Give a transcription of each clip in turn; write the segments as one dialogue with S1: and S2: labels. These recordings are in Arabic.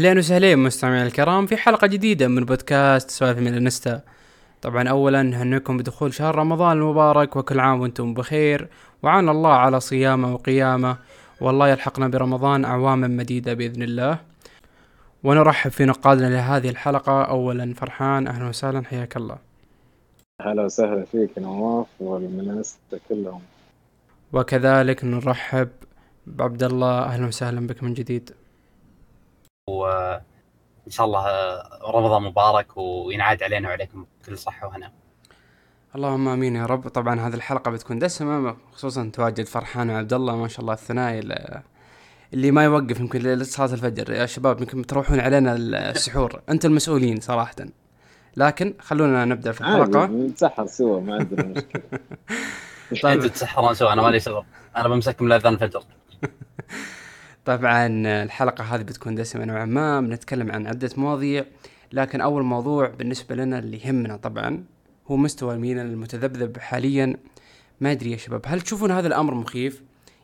S1: اهلين وسهلين مستمعينا الكرام في حلقة جديدة من بودكاست سوالف من الانستا طبعا اولا نهنئكم بدخول شهر رمضان المبارك وكل عام وأنتم بخير وعان الله على صيامه وقيامه. والله يلحقنا برمضان اعواما مديدة بإذن الله. ونرحب في نقادنا لهذه الحلقة. اولا فرحان أهلا وسهلا حياك الله.
S2: هلا وسهلا فيك نواف ومن الانستا كلهم.
S1: وكذلك نرحب بعبد الله أهلا وسهلا بك من جديد.
S3: وإن شاء الله رمضان مبارك وينعاد علينا وعليكم كل صحة وهنا.
S1: اللهم آمين يا رب. طبعا هذه الحلقة بتكون دسمة خصوصا تواجد فرحان وعبد الله ما شاء الله الثنائي اللي ما يوقف يمكن لصلاة الفجر. يا شباب يمكن تروحون علينا السحور. أنتم المسؤولين صراحة. لكن خلونا نبدأ في الحلقة.
S2: نتسحر سوا ما عندنا مشكلة.
S3: طيب. تتسحرون سوا أنا مالي شغل. أنا بمسك من اذان الفجر.
S1: طبعا الحلقة هذه بتكون دسمة نوعا ما بنتكلم عن عدة مواضيع لكن أول موضوع بالنسبة لنا اللي يهمنا طبعا هو مستوى الميلان المتذبذب حاليا. ما أدري يا شباب هل تشوفون هذا الأمر مخيف؟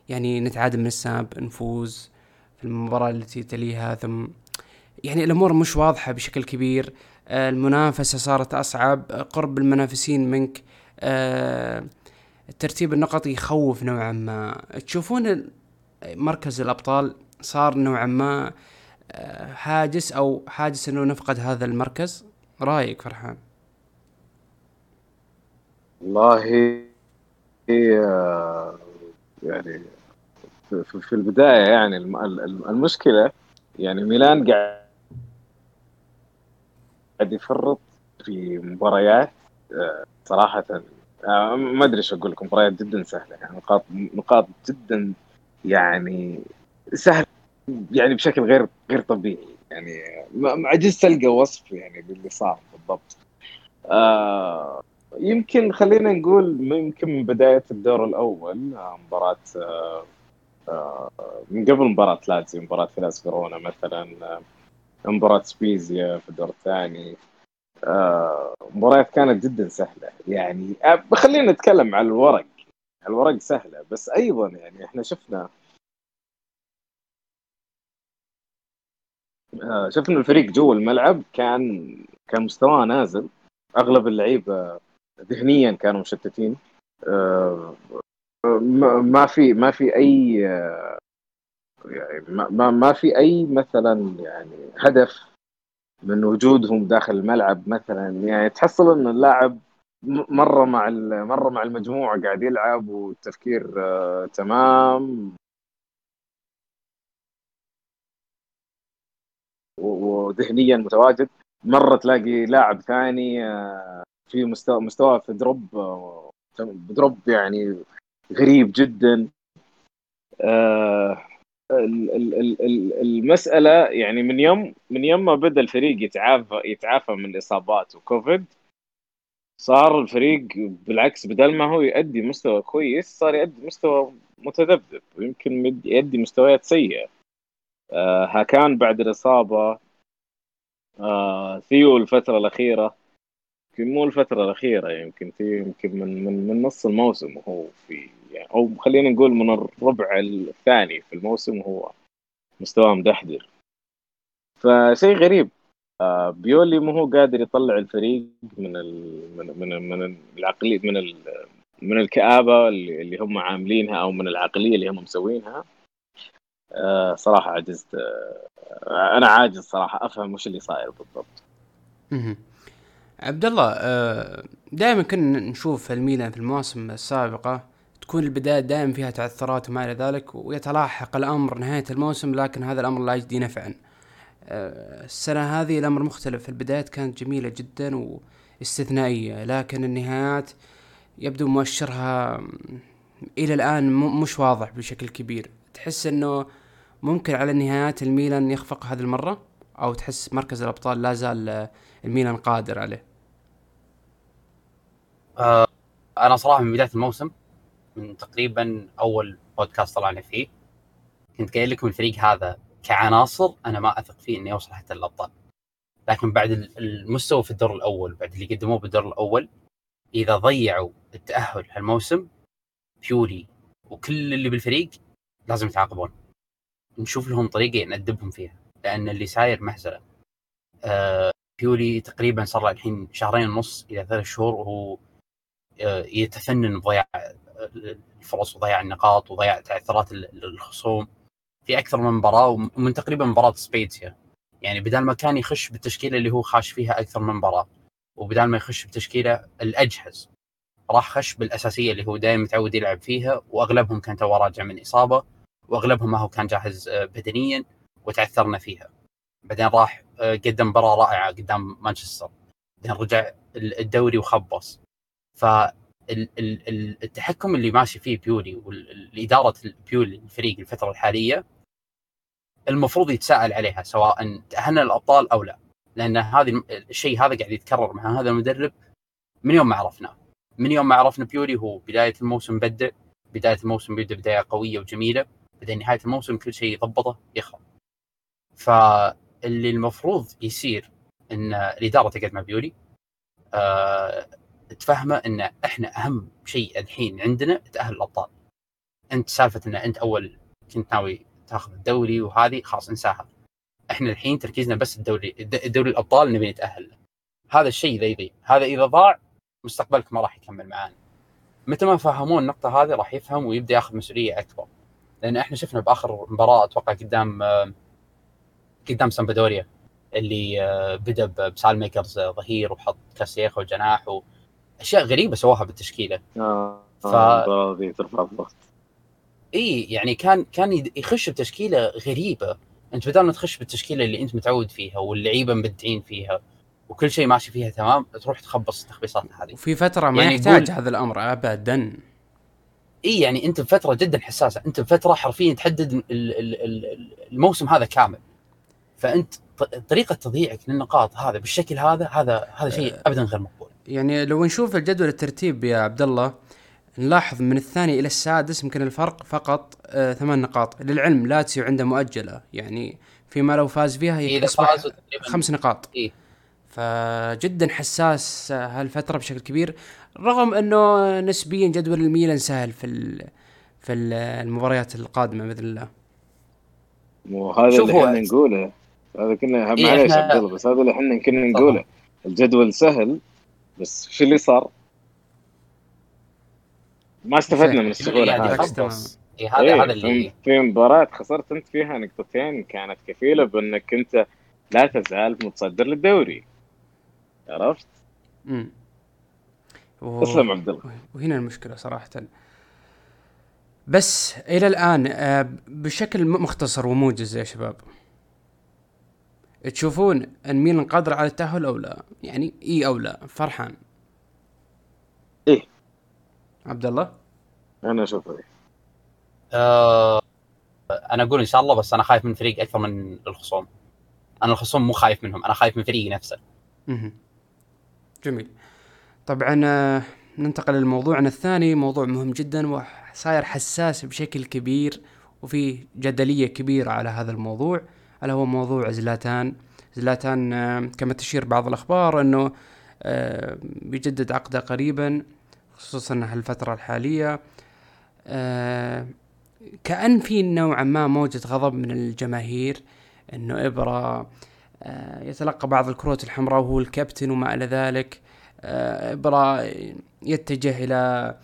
S1: يعني نتعادل من الساب نفوز في المباراة التي تليها ثم يعني الأمور مش واضحة بشكل كبير. المنافسة صارت أصعب قرب المنافسين منك. الترتيب النقطي يخوف نوعا ما. تشوفون مركز الأبطال صار نوعا ما حاجس آه، أو حاجس إنه نفقد هذا المركز. رأيك فرحان؟
S2: والله يعني في البداية يعني المشكلة يعني ميلان قاعد يفرط في مباريات آه، صراحة آه، ما أدري إيش أقول لكم مباريات جدا سهلة يعني نقاط نقاط جدا يعني سهل يعني بشكل غير غير طبيعي. يعني عجزت ألقى وصف يعني للي صار بالضبط. آه يمكن خلينا نقول يمكن من بداية الدور الأول آه، مباراة آه آه من قبل مباراة لاتسيو مباراة هيلاس فيرونا مثلا آه مباراة سبيزيا في الدور الثاني. مباريات كانت جدا سهلة. يعني خلينا نتكلم على الورق. الورق سهلة بس أيضا يعني إحنا شفنا آه، شفنا الفريق جوا الملعب كان كان مستواه نازل. أغلب اللعيبة ذهنيا كانوا مشتتين. آه، ما في ما في أي يعني ما ما في أي مثلا يعني هدف من وجودهم داخل الملعب مثلا. يعني تحصل إن اللاعب مرة مع مرة مع المجموعة قاعد يلعب والتفكير آه تمام. وذهنيا متواجد. مرة تلاقي لاعب ثاني آه في مستوى مستوى في دروب آه دروب يعني غريب جدا. المسألة يعني من يوم من يوم ما بدأ الفريق يتعافى يتعافى من الاصابات وكوفيد صار الفريق بالعكس بدل ما هو يؤدي مستوى كويس صار يؤدي مستوى متذبذب ويمكن يؤدي مستويات سيئة. آه كان بعد الإصابة آه ثيو الفترة الأخيرة يمكن مو الفترة الأخيرة يمكن في يمكن من من من نص الموسم وهو في يعني أو خلينا نقول من الربع الثاني في الموسم وهو مستواه مدحدر. فشيء غريب. بيولي مو هو قادر يطلع الفريق من ال من من من العقليه من ال من الكآبة اللي هم عاملينها أو من العقلية اللي هم مسوينها. آه صراحة عجزت. آه أنا عاجز صراحة أفهم وش اللي صاير بالضبط.
S1: عبد الله آه دائما كنا نشوف الميلان في المواسم السابقة تكون البداية دائما فيها تعثرات وما إلى ذلك ويتلاحق الأمر نهاية الموسم لكن هذا الأمر لا يجدي نفعا. آه، السنة هذه الأمر مختلف. البدايات كانت جميلة جدا واستثنائية لكن النهايات يبدو مؤشرها إلى الآن مش واضح بشكل كبير. تحس أنه ممكن على النهايات الميلان يخفق هذه المرة؟ أو تحس مركز الأبطال لا زال الميلان قادر عليه؟
S3: آه أنا صراحة من بداية الموسم من تقريبا أول بودكاست طلعنا فيه كنت قايل لكم الفريق هذا كعناصر أنا ما أثق فيه انه يوصل حتى الابطال لكن بعد المستوى في الدور الأول بعد اللي قدموه بالدور الأول إذا ضيعوا التأهل هالموسم بيولي وكل اللي بالفريق لازم يتعاقبون. نشوف لهم طريقة نأدبهم فيها لأن اللي ساير مهزله آه، بيولي تقريبا صار له الحين شهرين ونص إلى ثلاث شهور وهو آه، يتفنن بضياع الفرص وضياع النقاط وضياع تعثرات الخصوم. في أكثر من مباراة ومن تقريبا مباراة سبيتسيا يعني بدل ما كان يخش بالتشكيلة اللي هو خاش فيها أكثر من مباراة وبدال ما يخش بتشكيله الأجهز راح خش بالأساسية اللي هو دائما متعود يلعب فيها وأغلبهم كان تو راجع من إصابة وأغلبهم ما هو كان جاهز آه، بدنيا وتعثرنا فيها. بعدين راح آه، قدم مباراة رائعة قدام مانشستر. بعدين رجع الدوري وخبص. ف التحكم اللي ماشي فيه بيولي والاداره بيولي الفريق الفترة الحالية المفروض يتساءل عليها سواء تأهلنا الابطال أو لا. لأن هذه الشيء هذا قاعد يتكرر مع هذا المدرب من يوم ما عرفناه. من يوم ما عرفنا بيولي هو بداية الموسم بدأ بداية الموسم بيبدأ بداية قوية وجميلة بعدين نهاية الموسم كل شيء يضبطه يخرب. فاللي المفروض يصير إن الإدارة تقعد مع بيولي أه تفهمه إن إحنا أهم شيء الحين عندنا تأهل الأبطال. أنت سالفة إن أنت أول كنت ناوي تاخذ الدوري وهذه خلاص انساها. إحنا الحين تركيزنا بس الدوري دوري الأبطال نبي نتأهل. له هذا الشيء ذا يضيع هذا إذا ضاع مستقبلك ما راح يكمل معانا. متى ما فهمون النقطة هذه راح يفهم ويبدأ ياخذ مسؤولية أكبر. لأن إحنا شفنا بآخر مباراة أتوقع قدام قدام سامبدوريا اللي آه، بدا بسالي ميكرز ظهير وحط كاستييخو جناح واشياء غريبة سواها بالتشكيلة.
S2: آه ف... المباراه ترفع الضغط
S3: إي يعني كان كان يخش بتشكيلة غريبة. أنت بدل ما تخش بالتشكيلة اللي أنت متعود فيها واللعيبة مبدعين فيها وكل شيء ماشي فيها تمام تروح تخبص التخبيصات هذه.
S1: وفي فترة ما يعني يحتاج هذا الأمر ابدا.
S3: إي يعني أنت بفترة جدا حساسة. أنت بفترة حرفيا تحدد الموسم هذا كامل. فأنت طريقة تضييعك للنقاط هذا بالشكل هذا هذا هذا شيء آه، ابدا غير مقبول.
S1: يعني لو نشوف الجدول الترتيب يا عبد الله نلاحظ من الثاني إلى السادس يمكن الفرق فقط آه ثمان نقاط. للعلم لاتسيو عنده مؤجلة يعني فيما لو فاز فيها يصبح خمس نقاط.
S3: إيه؟
S1: فجدا حساس هالفترة بشكل كبير رغم إنه نسبيا جدول الميلان سهل في في المباريات القادمة بإذن الله.
S2: مو هذا اللي إحنا نقوله. هذا كنا إيه معليش عبد الله بس هذا اللي إحنا كنا نقوله. الجدول سهل بس شو اللي صار؟ ما استفدنا من السهوله
S3: هذه هذا هذا اللي
S2: في مباراة خسرت أنت فيها نقطتين كانت كفيلة بأنك أنت لا تزال متصدر للدوري. عرفت؟ امم و... عبد الله.
S1: وهنا المشكلة صراحة. بس إلى الآن آه، بشكل مختصر وموجز يا شباب. تشوفون أن ميلان قادر على التأهل أو لا؟ يعني إي أو لا؟ فرحان.
S2: إيه.
S1: عبد الله؟
S2: أنا أشوف
S3: آه أنا أقول إن شاء الله بس أنا خايف من فريق أكثر من الخصوم. أنا الخصوم مو خايف منهم أنا خايف من فريقي نفسه.
S1: مه. جميل. طبعا آه، ننتقل لموضوعنا الثاني موضوع مهم جدا وصاير حساس بشكل كبير وفي جدلية كبيرة على هذا الموضوع ألا هو موضوع زلاتان. زلاتان آه، كما تشير بعض الأخبار أنه آه، بيجدد عقده قريبا. خصوصا هالفترة الحالية كأن في نوعا ما موجة غضب من الجماهير إنه إبرة يتلقى بعض الكروت الحمراء وهو الكابتن وما إلى ذلك. إبرة يتجه إلى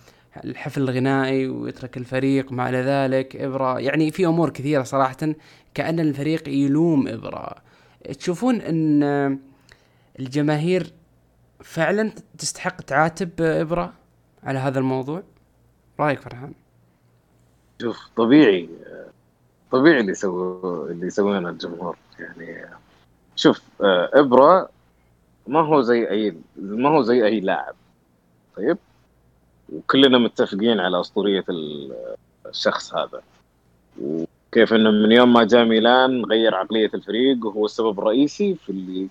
S1: الحفل الغنائي ويترك الفريق ما إلى ذلك. إبرة يعني في أمور كثيرة صراحة كأن الفريق يلوم إبرة. تشوفون إن الجماهير فعلا تستحق تعاتب إبرة؟ على هذا الموضوع؟ رأيك فرحان؟
S2: شوف طبيعي طبيعي اللي يسوي اللي يسوونه الجمهور. يعني شوف آه، إبرة ما هو زي أي ما هو زي أي لاعب. طيب؟ وكلنا متفقين على أسطورية الشخص هذا. وكيف إنه من يوم ما جاء ميلان غير عقلية الفريق وهو السبب الرئيسي في اللي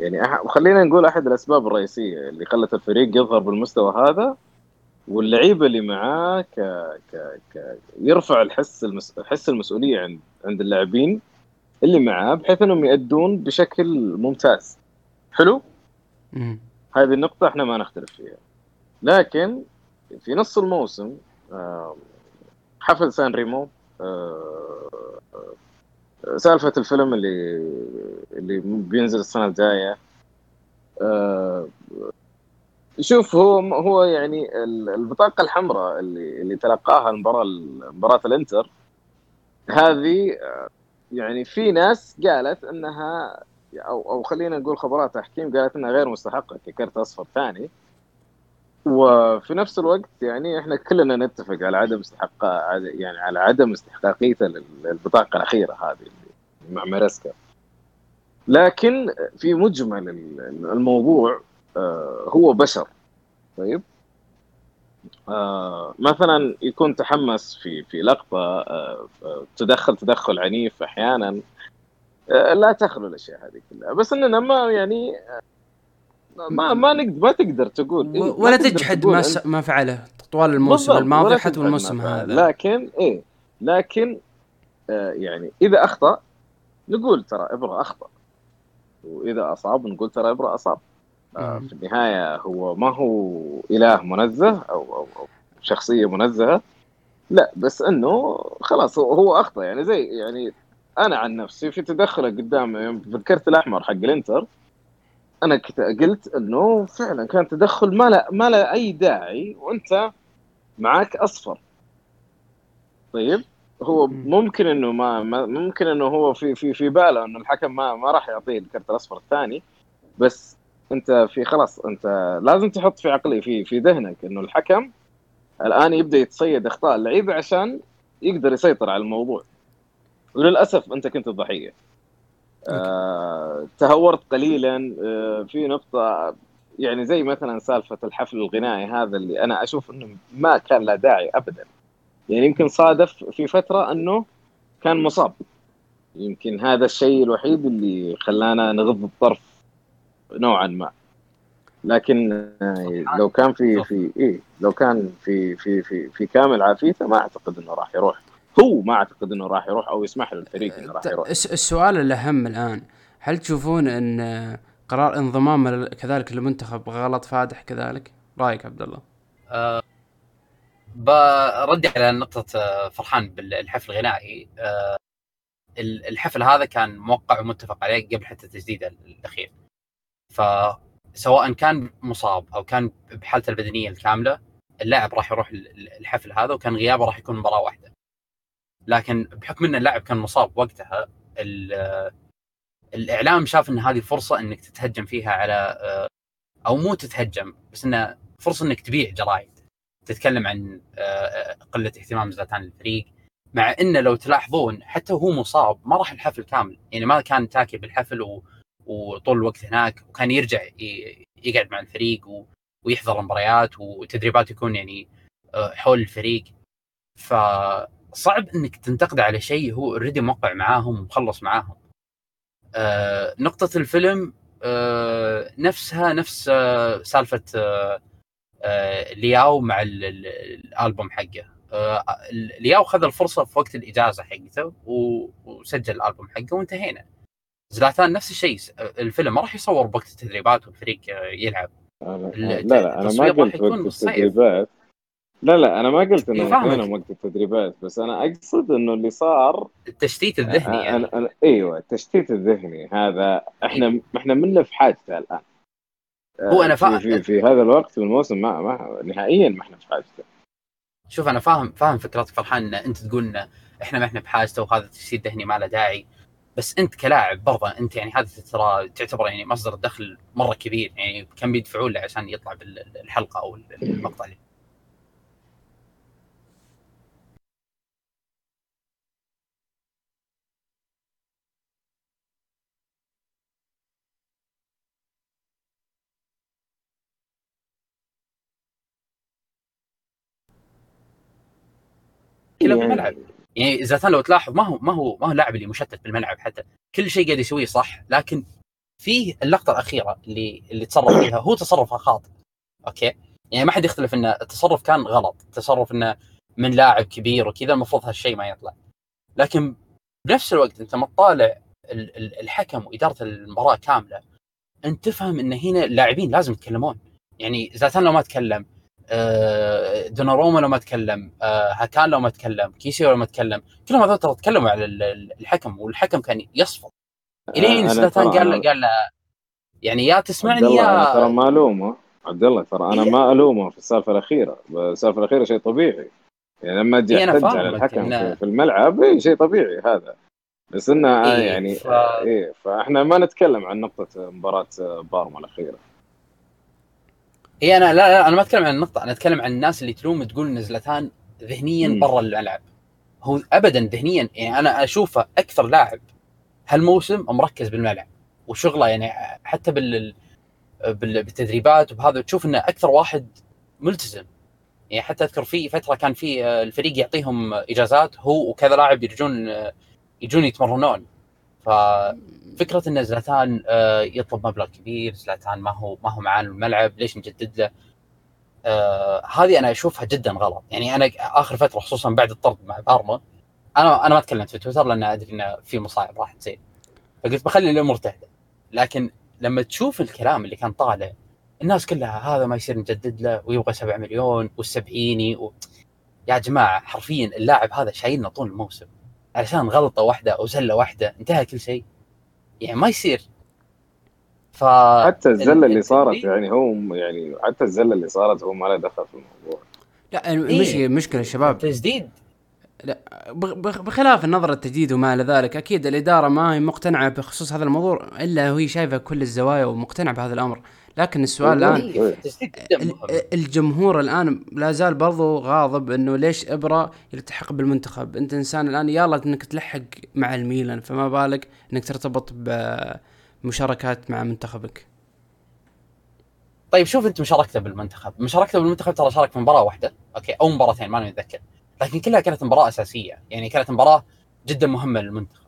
S2: يعني أح... خلينا نقول أحد الأسباب الرئيسية اللي خلت الفريق يظهر بالمستوى هذا واللعيبة اللي معاه ك... ك... ك... يرفع الحس المس... حس المسؤولية عند عند اللاعبين اللي معاه بحيث إنهم يأدون بشكل ممتاز. حلو؟
S1: مم.
S2: هذه النقطة إحنا ما نختلف فيها. لكن في نص الموسم حفل سان ريمو سالفة الفيلم اللي اللي بينزل السنة الجاية آه، شوف هو هو يعني ال- البطاقة الحمراء اللي اللي تلقاها المباراة مباراة الإنتر هذه آه، يعني في ناس قالت إنها أو أو خلينا نقول خبرات تحكيم قالت إنها غير مستحقة ككرت أصفر ثاني. وفي نفس الوقت يعني إحنا كلنا نتفق على عدم استحقاق يعني على عدم استحقاقيته للبطاقه الأخيرة هذه مع ماريسكا لكن في مجمل الموضوع هو بشر. طيب؟ آه مثلا يكون تحمس في في لقطة آه تدخل تدخل عنيف أحيانا. آه لا تخلو الأشياء هذه كلها. بس إننا ما يعني ما ما نقدر ما تقدر تقول.
S1: إيه ولا تجحد ما س... ما فعله. طوال الموسم الماضي حتى والموسم هذا.
S2: لكن إيه لكن آه يعني إذا أخطأ نقول ترى إبرة أخطأ. وإذا أصاب نقول ترى إبرة أصاب. آه في النهاية هو ما هو إله منزه أو أو, أو شخصية منزهة. لا بس إنه خلاص هو, هو أخطأ. يعني زي يعني أنا عن نفسي في تدخله قدام في الكرت الأحمر حق الإنتر. أنا قلت إنه فعلا كان تدخل ما له ما له أي داعي وأنت معاك أصفر. طيب؟ هو ممكن إنه ما, ما ممكن إنه هو في في في باله إنه الحكم ما ما راح يعطيه الكرت الأصفر الثاني. بس انت في خلاص انت لازم تحط في عقلي في في ذهنك إنه الحكم الآن يبدأ يتصيد إخطاء اللعيبة عشان يقدر يسيطر على الموضوع. وللأسف أنت كنت الضحيه آه تهورت قليلا آه في نقطة يعني زي مثلا سالفة الحفل الغنائي هذا اللي أنا أشوف إنه ما كان له داعي ابدا. يعني يمكن صادف في فترة إنه كان مصاب. يمكن هذا الشيء الوحيد اللي خلانا نغض الطرف نوعا ما لكن لو كان في في إيه لو كان في في في في كامل عافيته ما أعتقد إنه راح يروح هو ما أعتقد إنه راح يروح أو يسمح له الفريق إنه راح يروح
S1: السؤال الأهم الآن هل تشوفون إن قرار انضمام كذلك للمنتخب غلط فادح كذلك؟ رأيك عبد الله؟
S3: أه برد على نقطة آه، فرحان بالحفل الغنائي أه الحفل هذا كان موقع ومتفق عليه قبل حتى التجديد الأخير. فسواء كان مصاب أو كان بحالته البدنية الكاملة اللاعب راح يروح الحفل هذا وكان غيابه راح يكون مباراة واحدة. لكن بحكم إن اللاعب كان مصاب وقتها الإعلام شاف إن هذه فرصة إنك تتهجم فيها على أو مو تتهجم بس إنه فرصة إنك تبيع جرايد تتكلم عن قلة اهتمام زلاتان للفريق مع إنه لو تلاحظون حتى وهو مصاب ما راح الحفل كامل يعني ما كان تاكي بالحفل. وطول الوقت هناك وكان يرجع يقعد مع الفريق و... ويحضر المباريات وتدريبات يكون يعني حول الفريق. فصعب إنك تنتقد على شيء هو اوريدي موقع معاهم ومخلص معاهم. آه نقطة الفيلم آه نفسها نفس آه سالفة آه آه لياو مع الألبوم حقه. آه لياو خذ الفرصة في وقت الإجازة حقته وسجل الألبوم حقه وانتهينا. زلاتان نفس الشيء الفيلم ما راح يصور بوقت التدريبات والفريق يلعب.
S2: لا لا أنا ما قلت وقت التدريبات. لا لا أنا ما قلت إنه هنا وقت التدريبات بس أنا أقصد إنه اللي صار
S3: التشتيت الذهني يعني.
S2: أنا أنا أيوه التشتيت الذهني. هذا إحنا إحنا منه في حاجته الآن.
S3: هو أنا فاهم
S2: في, في, هذا الوقت من الموسم ما, ما نهائيا ما إحنا في حاجته
S3: شوف أنا فاهم فاهم فكرتك فرحان إن أنت تقول إن إحنا ما إحنا بحاجته وهذا التشتيت الذهني ما له داعي. بس انت كلاعب برضه انت يعني هذا ترى تعتبر يعني مصدر دخل مرة كبير يعني كم بيدفعون له عشان يطلع بالحلقة أو المقطع اللي كله بالملعب يعني زلاتان لو تلاحظ ما هو ما هو ما هو اللاعب اللي مشتت بالملعب حتى. كل شيء قاعد يسويه صح لكن فيه اللقطة الأخيرة اللي اللي تصرف فيها. هو تصرفها خاطئ. أوكي؟ يعني ما حد يختلف إن التصرف كان غلط. التصرف إنه من لاعب كبير وكذا المفروض هالشيء ما يطلع. لكن بنفس الوقت أنت ما تطالع الحكم وإدارة المباراة كاملة أنت تفهم إن هنا اللاعبين لازم يتكلمون. يعني زلاتان لو ما تكلم دوناروما لو ما تكلم آه، هاكان لو ما تكلم كيسيو لو ما تكلم كلهم هذول ترى تكلموا على ال- ال- الحكم والحكم كان يصفر. إلين
S2: أنا
S3: زلاتان قال له قال له يعني يا تسمعني
S2: أنا ترى
S3: يا
S2: ما ألومه عبد الله ترى أنا
S3: إيه.
S2: ما ألومه في السالفة الأخيرة. السالفة الأخيرة شيء طبيعي. يعني لما أجي
S3: إيه، فاهمك
S2: على الحكم
S3: إنه-
S2: في, الملعب إيه شيء طبيعي هذا. بس إنه
S3: إيه،
S2: يعني
S3: ف-
S2: إيه فإحنا ما نتكلم عن نقطة مباراة بارما الأخيرة.
S3: اي أنا لا, لا أنا ما أتكلم عن النقطه أنا أتكلم عن الناس اللي تلوم تقول إن زلاتان ذهنيا. برا الملعب هو ابدا ذهنيا يعني أنا أشوفه أكثر لاعب هالموسم مركز بالملعب وشغله يعني حتى بال بال- بالتدريبات وبهذا تشوف إنه أكثر واحد ملتزم. يعني حتى أذكر في فترة كان في آه، الفريق يعطيهم إجازات هو وكذا لاعب يرجون آه، يجون يتمرنون. ففكرة إن زلاتان آه، يطلب مبلغ كبير زلاتان ما هو ما هو معانا الملعب ليش نجدد له؟ آه هذه أنا أشوفها جدا غلط. يعني أنا آخر فترة خصوصا بعد الطرد مع بارما أنا أنا ما تكلمت في تويتر لأن أدري إنه في مصاعب راح تصير. فقلت بخلي الأمور تهدى. لكن لما تشوف الكلام اللي كان طالع الناس كلها هذا ما يصير نجدد له ويبغى 7 مليون والسبعيني و... يا جماعة حرفيا اللاعب هذا شايلنا طول الموسم. علشان غلطة واحدة أو زلة واحدة انتهى كل شيء. يعني ما يصير. ف
S2: حتى الزلة اللي صارت يعني هو يعني حتى الزلة اللي صارت هو ما له دخل في الموضوع.
S1: لا المشكلة المشكلة الشباب
S3: تجديد
S1: بخ- بخلاف النظرة التجديد وما إلى ذلك أكيد الإدارة ما هي مقتنعة بخصوص هذا الموضوع إلا وهي شايفة كل الزوايا ومقتنعة بهذا الأمر. لكن السؤال
S3: الآن
S1: الجمهور الآن لا زال برضو غاضب إنه ليش إبرا يلتحق بالمنتخب؟ أنت إنسان الآن يلا إنك تلحق مع الميلان فما بالك إنك ترتبط بمشاركات مع منتخبك؟
S3: طيب شوف أنت مشاركته بالمنتخب. مشاركته بالمنتخب ترى شارك في مباراة واحدة okay أو مباراتين ماني متذكر. لكن كلها كانت مباراة أساسية. يعني كانت مباراة جدا مهمة للمنتخب.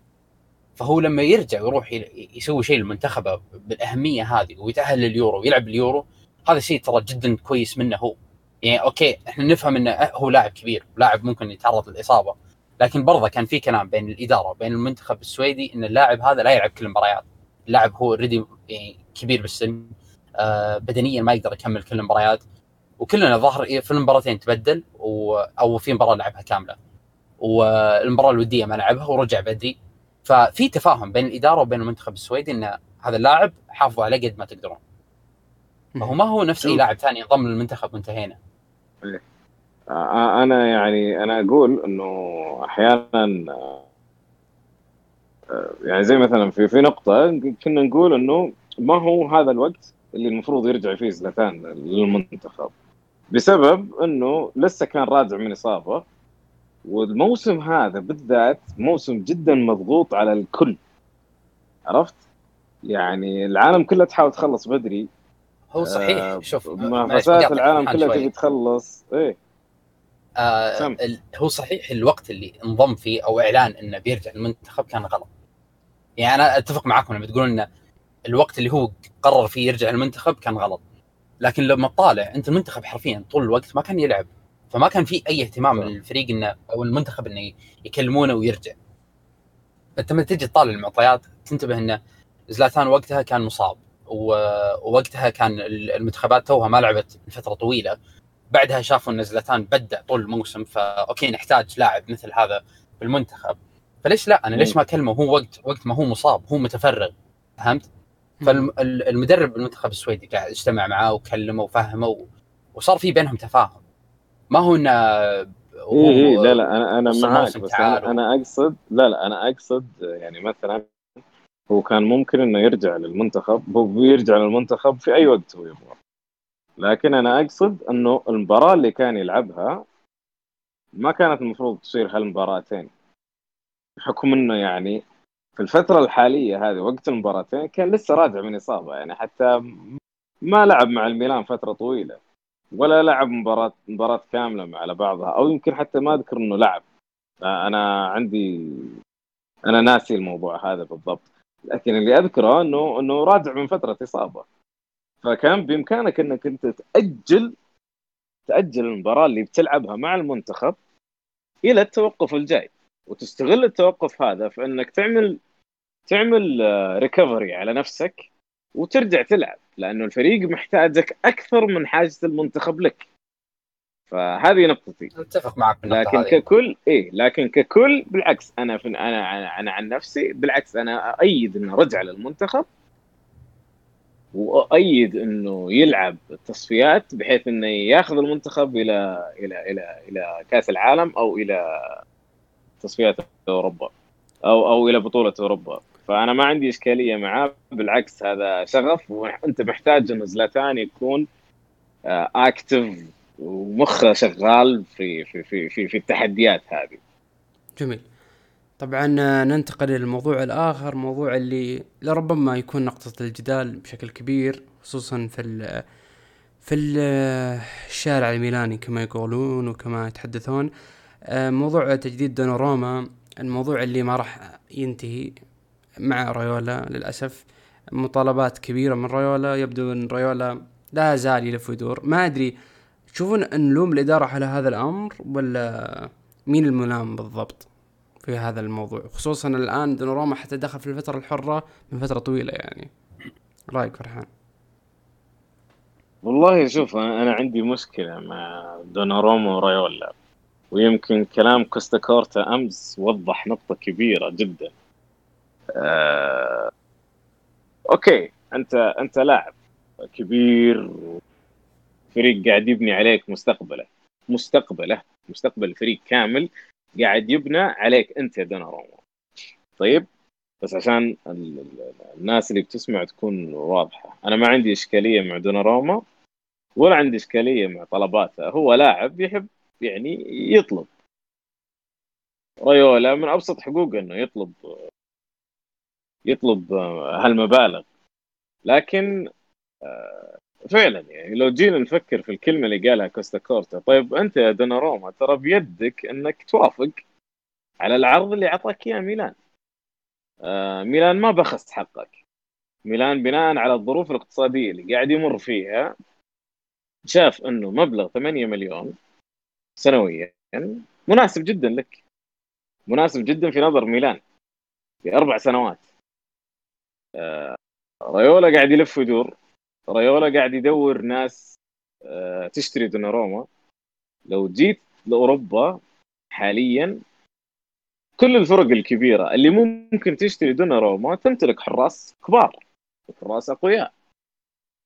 S3: فهو لما يرجع ويروح يسوي شيء لمنتخبه بالأهمية هذه ويتأهل لليورو ويلعب اليورو هذا شيء ترى جدا كويس منه هو. يعني okay إحنا نفهم إنه هو لاعب كبير لاعب ممكن يتعرض للإصابة لكن برضه كان في كلام بين الإدارة وبين المنتخب السويدي إن اللاعب هذا لا يلعب كل المباريات. اللاعب هو already يعني كبير بالسن آه، بدنيا ما يقدر يكمل كل المباريات. وكلنا ظهر في المباراتين تبدل. أو في مباراة لعبها كاملة. والمباراة الودية ما لعبها ورجع بدري. ففي تفاهم بين الإدارة وبين المنتخب السويدي إن هذا اللاعب حافظوا عليه قد ما تقدرون. فهو ما هو نفس
S1: أي.
S3: لاعب ثاني انضم للمنتخب وانتهينا.
S2: آه، أنا يعني أنا أقول إنه أحيانا آه، يعني زي مثلا في في نقطة كنا نقول إنه ما هو هذا الوقت اللي المفروض يرجع فيه زلاتان للمنتخب. بسبب إنه لسه كان راجع من إصابة. والموسم هذا بالذات موسم جدا مضغوط على الكل. عرفت؟ يعني العالم كله تحاول تخلص بدري.
S3: هو صحيح
S2: آه،
S3: شوف
S2: منافسات العالم كلها. تبي تخلص. إيه.
S3: آه
S2: سم.
S3: هو صحيح الوقت اللي انضم فيه أو إعلان إنه بيرجع المنتخب كان غلط. يعني أنا أتفق معاكم لما تقولون ان الوقت اللي هو قرر فيه يرجع المنتخب كان غلط. لكن لما تطالع أنت المنتخب حرفيا طول الوقت ما كان يلعب. فما كان في أي اهتمام. من الفريق انه أو المنتخب إنه يكلمونه ويرجع. أنت لما تجي تطالع المعطيات تنتبه إنه زلاتان وقتها كان مصاب ووقتها كان المنتخبات توها ما لعبت لفترة طويلة. بعدها شافوا إن زلاتان بدع طول الموسم فاوكي نحتاج لاعب مثل هذا بالمنتخب فليش لا؟ أنا ليش ما أكلمه؟ هو وقت وقت ما هو مصاب هو متفرغ فهمت؟ فالمدرب بالمنتخب السويدي قاعد اجتمع معاه وكلمه وفهمه وصار في بينهم تفاهم. ما هو انه
S2: إيه إيه لا لا أنا
S3: أنا
S2: معاك بس. أنا, أنا اقصد لا لا أنا أقصد يعني مثلا هو كان ممكن إنه يرجع للمنتخب هو بيرجع للمنتخب في أي وقت هو يبغى لكن أنا أقصد إنه المباراة اللي كان يلعبها ما كانت المفروض تصير هالمباراتين. بحكم إنه يعني في الفترة الحالية هذه وقت المباراتين كان لسه راجع من إصابة يعني حتى ما لعب مع الميلان فترة طويلة. ولا لعب مباراة مباراة كاملة على بعضها أو يمكن حتى ما أذكر إنه لعب. أنا عندي أنا ناسي الموضوع هذا بالضبط. لكن اللي أذكره إنه إنه راجع من فترة إصابة. فكان بإمكانك إنك أنت تأجل تأجل المباراة اللي بتلعبها مع المنتخب إلى التوقف الجاي. وتستغل التوقف هذا في إنك تعمل تعمل ريكفري على نفسك. وترجع تلعب لأنه الفريق محتاجك أكثر من حاجة المنتخب لك. فهذه نقطتي.
S3: أتفق معك
S2: لكن
S3: هذه.
S2: ككل إيه لكن ككل بالعكس أنا في أنا أنا, أنا عن نفسي بالعكس أنا أؤيد إنه رجع للمنتخب وأؤيد إنه يلعب التصفيات بحيث إنه ياخذ المنتخب إلى إلى إلى إلى كأس العالم أو إلى تصفيات أوروبا أو أو إلى بطولة أوروبا. فأنا ما عندي إشكالية معاه بالعكس هذا شغف وأنت محتاج انه زلاتان يكون اكتف ومخه شغال في في في في, في التحديات هذه.
S1: جميل. طبعا ننتقل للموضوع الآخر موضوع اللي لربما يكون نقطة الجدال بشكل كبير خصوصا في ال في الشارع الميلاني كما يقولون وكما يتحدثون. موضوع تجديد دوناروما الموضوع اللي ما راح ينتهي مع رايولا للأسف. مطالبات كبيرة من رايولا يبدو أن رايولا لا زال يلف ويدور. ما أدري تشوفون نلوم الإدارة على هذا الأمر ولا مين الملام بالضبط في هذا الموضوع؟ خصوصا الآن دوناروما حتى دخل في الفترة الحرة من فترة طويلة يعني. رأيك فرحان؟
S2: والله شوف أنا عندي مشكلة مع دوناروما ورايولا ويمكن كلام كوستا كورتا أمس وضح نقطة كبيرة جدا. آه... okay. أنت أنت لاعب كبير فريق قاعد يبني عليك مستقبله. مستقبله مستقبل الفريق كامل قاعد يبنى عليك أنت يا دوناروما طيب بس عشان الناس اللي بتسمع تكون واضحة. أنا ما عندي إشكالية مع دوناروما ولا عندي إشكالية مع طلباته. هو لاعب يحب يعني يطلب. ريولا من أبسط حقوقه إنه يطلب يطلب هالمبالغ. لكن آه، فعلا يعني لو جينا نفكر في الكلمة اللي قالها كوستا كورتا طيب أنت يا دوناروما ترى بيدك إنك توافق على العرض اللي أعطاك إياه ميلان. آه ميلان ما بخس حقك. ميلان بناء على الظروف الاقتصادية اللي قاعد يمر فيها شاف إنه مبلغ 8 مليون سنويا مناسب جدا لك. مناسب جدا في نظر ميلان في أربع سنوات. آه ريولا قاعد يلف ويدور. ريولا قاعد يدور ناس آه تشتري دوناروما. لو جيت لأوروبا حاليا كل الفرق الكبيرة اللي ممكن تشتري دوناروما تمتلك حراس كبار حراس أقوياء.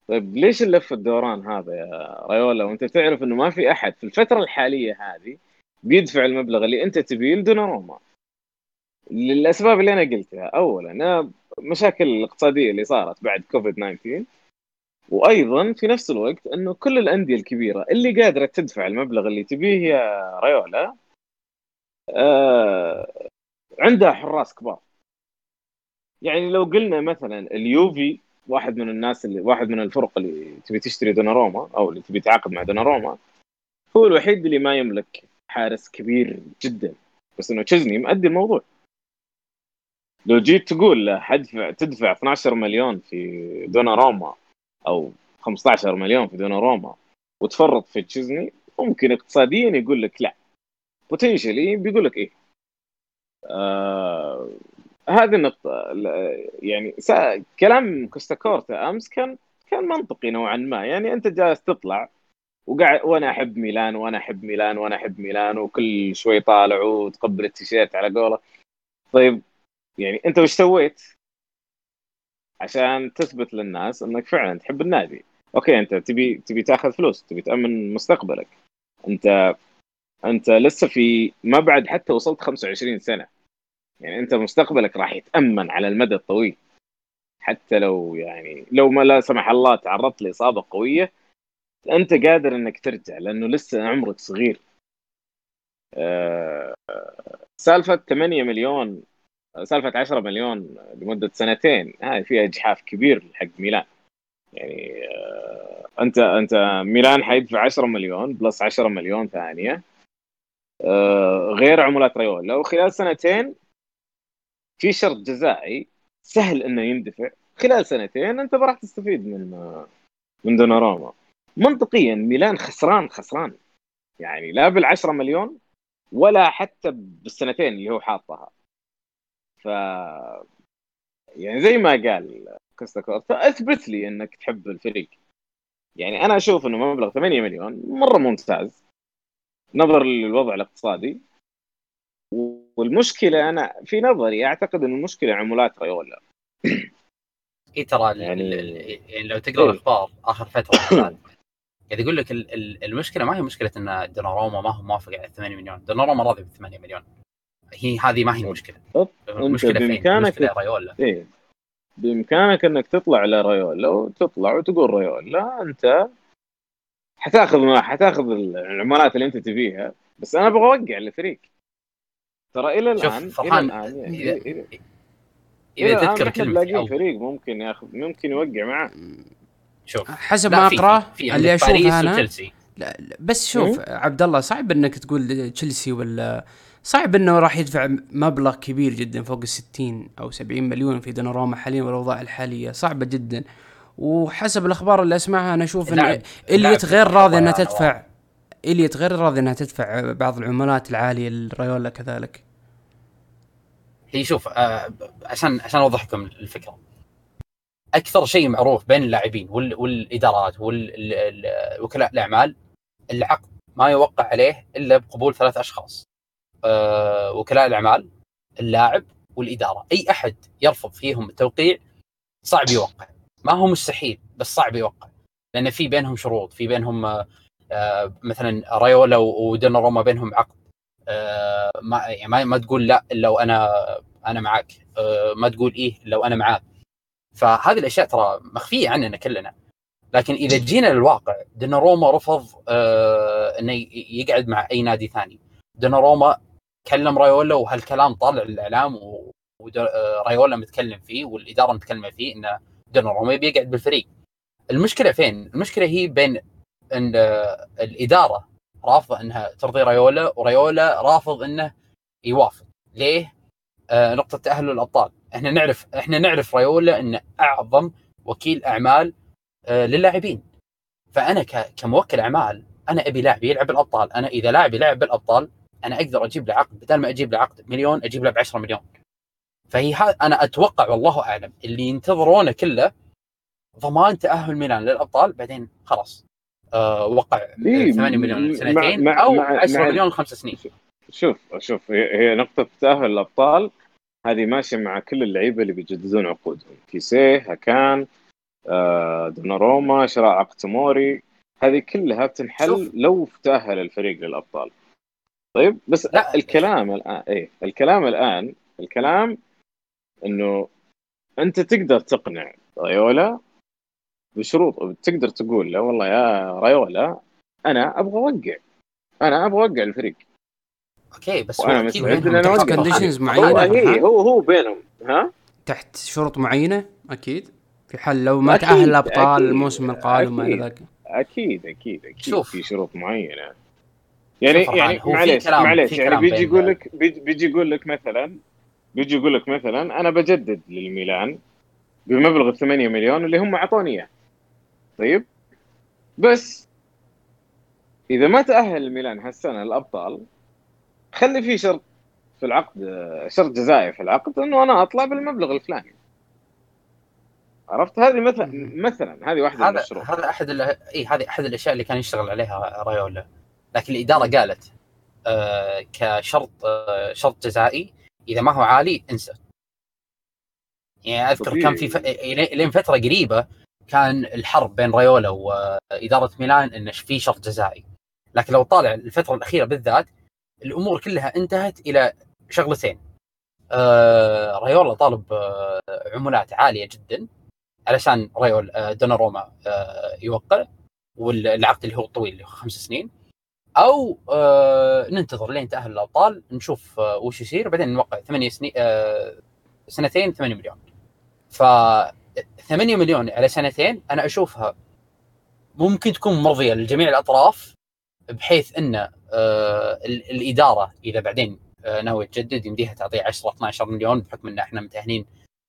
S2: طيب ليش اللف الدوران هذا يا ريولا وأنت تعرف إنه ما في أحد في الفترة الحالية هذه بيدفع المبلغ اللي أنت تبيه لدوناروما. للأسباب اللي أنا قلتها. اولا مشاكل الاقتصاديه اللي صارت بعد كوفيد 19 وأيضا في نفس الوقت إنه كل الأندية الكبيرة اللي قادرة تدفع المبلغ اللي تبيه يا ريولا آه عندها حراس كبار. يعني لو قلنا مثلا اليوفي واحد من الناس اللي واحد من الفرق اللي تبي تشتري دوناروما أو اللي تبي تعاقد مع دوناروما هو الوحيد اللي ما يملك حارس كبير جدا. بس إنه تشزني مؤدي الموضوع. لو جيت تقول حدفع تدفع 12 مليون في دوناروما أو 15 مليون في دوناروما وتفرط في تشيزني ممكن اقتصاديا يقول لك لا. potentially بيقول لك إيه. آه هذه النقطة يعني. كلام كوستاكورتا أمس كان كان منطقي نوعا ما. يعني أنت جالس تطلع وقاعد وأنا أحب ميلان وأنا أحب ميلان وأنا أحب ميلان وكل شوي طالع وتقبل التيشيرت على قولة. طيب يعني انت وش سويت؟ عشان تثبت للناس انك فعلا تحب النادي؟ okay انت تبي تبي تاخذ فلوس تبي تأمن مستقبلك. انت انت لسه في ما بعد حتى وصلت 25 سنة. يعني انت مستقبلك راح يتأمن على المدى الطويل. حتى لو يعني لو ما لا سمح الله تعرضت لإصابة قوية انت قادر انك ترجع لأنه لسه عمرك صغير. أه سالفة 8 مليون سالفة 10 مليون لمدة سنتين هاي فيها اجحاف كبير حق ميلان. يعني أه أنت أنت ميلان حيدفع 10 مليون بلس 10 مليون ثانية. أه غير عمولات ريولا وخلال سنتين في شرط جزائي سهل إنه يندفع خلال سنتين أنت راح تستفيد من من دوناروما. منطقيا ميلان خسران خسران. يعني لا بال10 مليون ولا حتى بالسنتين اللي هو حاطها. ف يعني زي ما قال كوستا كورتا اثبت لي إنك تحب الفريق. يعني أنا أشوف إنه مبلغ 8 مليون مرة ممتاز. نظرا للوضع الاقتصادي. والمشكلة أنا في نظري أعتقد ان المشكلة عمولات ريولا
S3: اي ترى يعني, يعني لو تقرأ الأخبار آخر فترة قاعد يقول لك المشكلة ما هي مشكلة إن دوناروما ما هو موافق على 8 مليون. دوناروما راضي ب 8 مليون. هي هذه ما هي المشكلة
S2: المشكلة فين؟ بإمكانك ريولا إيه؟ بإمكانك إنك تطلع لريولا وتطلع وتقول ريولا أنت حتاخذ ما حتاخذ العملات اللي أنت تبيها. بس أنا أبغى أوقع الفريق ترى إلى الآن إلى الآن إذا, إذا, إذا تذكر كلمة أو... فريق ممكن ياخذ ممكن يوقع معاه.
S1: شوف حسب ما أقرأه اللي أشوفه أنا لا, لا بس شوف عبد الله صعب إنك تقول تشيلسي ولا صعب إنه راح يدفع مبلغ كبير جدا فوق ال 60 أو 70 مليون في دوناروما حاليا والأوضاع الحالية صعبة جدا. وحسب الأخبار اللي أسمعها أنا أشوف إن إليت غير راضي إنها تدفع إليت غير راضي إنها تدفع بعض العمولات العالية للريولا كذلك.
S3: هي شوف آه عشان عشان أوضح لكم الفكرة. أكثر شيء معروف بين اللاعبين والإدارات ووكلاء الأعمال العقد ما يوقع عليه إلا بقبول ثلاث أشخاص. وكلاء الأعمال اللاعب والإدارة. أي أحد يرفض فيهم التوقيع صعب يوقع. ما هو مستحيل بس صعب يوقع. لأن في بينهم شروط في بينهم آه مثلا رايولا ودوناروما بينهم عقد آه ما يعني ما, تقول لا الا وأنا أنا معك آه ما تقول إيه لو أنا معاك. فهذه الأشياء ترى مخفية عننا كلنا. لكن إذا جينا للواقع دوناروما رفض آه إنه يقعد مع أي نادي ثاني. دوناروما كلم رايولا وهالكلام طالع للاعلام ورايولا متكلم فيه والإدارة متكلمة فيه ان دوناروما يبي يقعد بالفريق. المشكلة فين؟ المشكلة هي بين إن الإدارة رافضة إنها ترضي رايولا وريولا رافض إنه يوافق. ليه؟ آه نقطة تأهل الابطال إحنا نعرف إحنا نعرف رايولا إنه أعظم وكيل أعمال آه للاعبين. فأنا كموكل أعمال أنا أبي لاعب يلعب الأبطال. أنا إذا لاعب يلعب بالأبطال أنا أقدر أجيب له عقد بدل ما أجيب له عقد بمليون أجيب له ب 10 مليون. فهي أنا أتوقع والله أعلم اللي ينتظرونه كله ضمان تأهل ميلان للأبطال بعدين خلاص آه وقع 8 مليون سنتين مع أو مع 10 مع مليون خمس سنين.
S2: شوف شوف هي نقطة تأهل الأبطال هذه ماشية مع كل اللعيبة اللي بيجددون عقودهم. كيسيه هكان آه دوناروما شراء عقد تموري هذه كلها بتنحل لو تأهل الفريق للأبطال. طيب بس لا. الكلام الآن إيه الكلام الآن الكلام إنه أنت تقدر تقنع رايولا بشروط تقدر تقول له والله يا رايولا أنا أبغى أوقع أنا أبغى أوقع الفريق.
S3: okay بس
S1: وأنا مستعد إن أنا أوقع. conditions
S2: معينة هو هو بينهم ها؟
S1: تحت شروط معينة أكيد. في حال لو ما تأهل الأبطال الموسم القادم ما
S2: ذاك أكيد أكيد أكيد شوف. في شروط معينة. يعني يعني معليش معليش يعني بيجي يقول لك بيجي يقول لك مثلا بيجي يقول لك مثلا أنا بجدد للميلان بمبلغ 8 مليون اللي هم أعطوني إياه. طيب؟ بس إذا ما تأهل الميلان هالسنة الأبطال خلي في شرط في العقد شرط جزائي في العقد إنه أنا أطلع بالمبلغ الفلاني. عرفت؟ هذه مثلا مثلا هذه واحدة
S3: من الشروط. هذا أحد اي هذه أحد الأشياء اللي كان يشتغل عليها رايولا لكن الإدارة قالت آه كشرط آه شرط جزائي إذا ما هو عالي انسى. يعني أذكر كان في ف... لين فترة قريبة كان الحرب بين رايولا وإدارة ميلان انه في شرط جزائي. لكن لو طالع الفترة الأخيرة بالذات الأمور كلها انتهت إلى شغلتين. آه رايولا طالب آه عمولات عالية جدا علشان رايول آه دوناروما آه يوقع والعقد اللي هو الطويل اللي هو خمس سنين. أو آه ننتظر لين تأهل الأبطال نشوف آه وش يصير. بعدين نوقع ثمانية سنين آه سنتين 8 مليون. ف 8 مليون على سنتين أنا أشوفها ممكن تكون مرضية لجميع الأطراف بحيث إن آه الإدارة إذا بعدين آه ناوية تجدد يمديها تعطيه 10 12 مليون بحكم إن إحنا متأهلين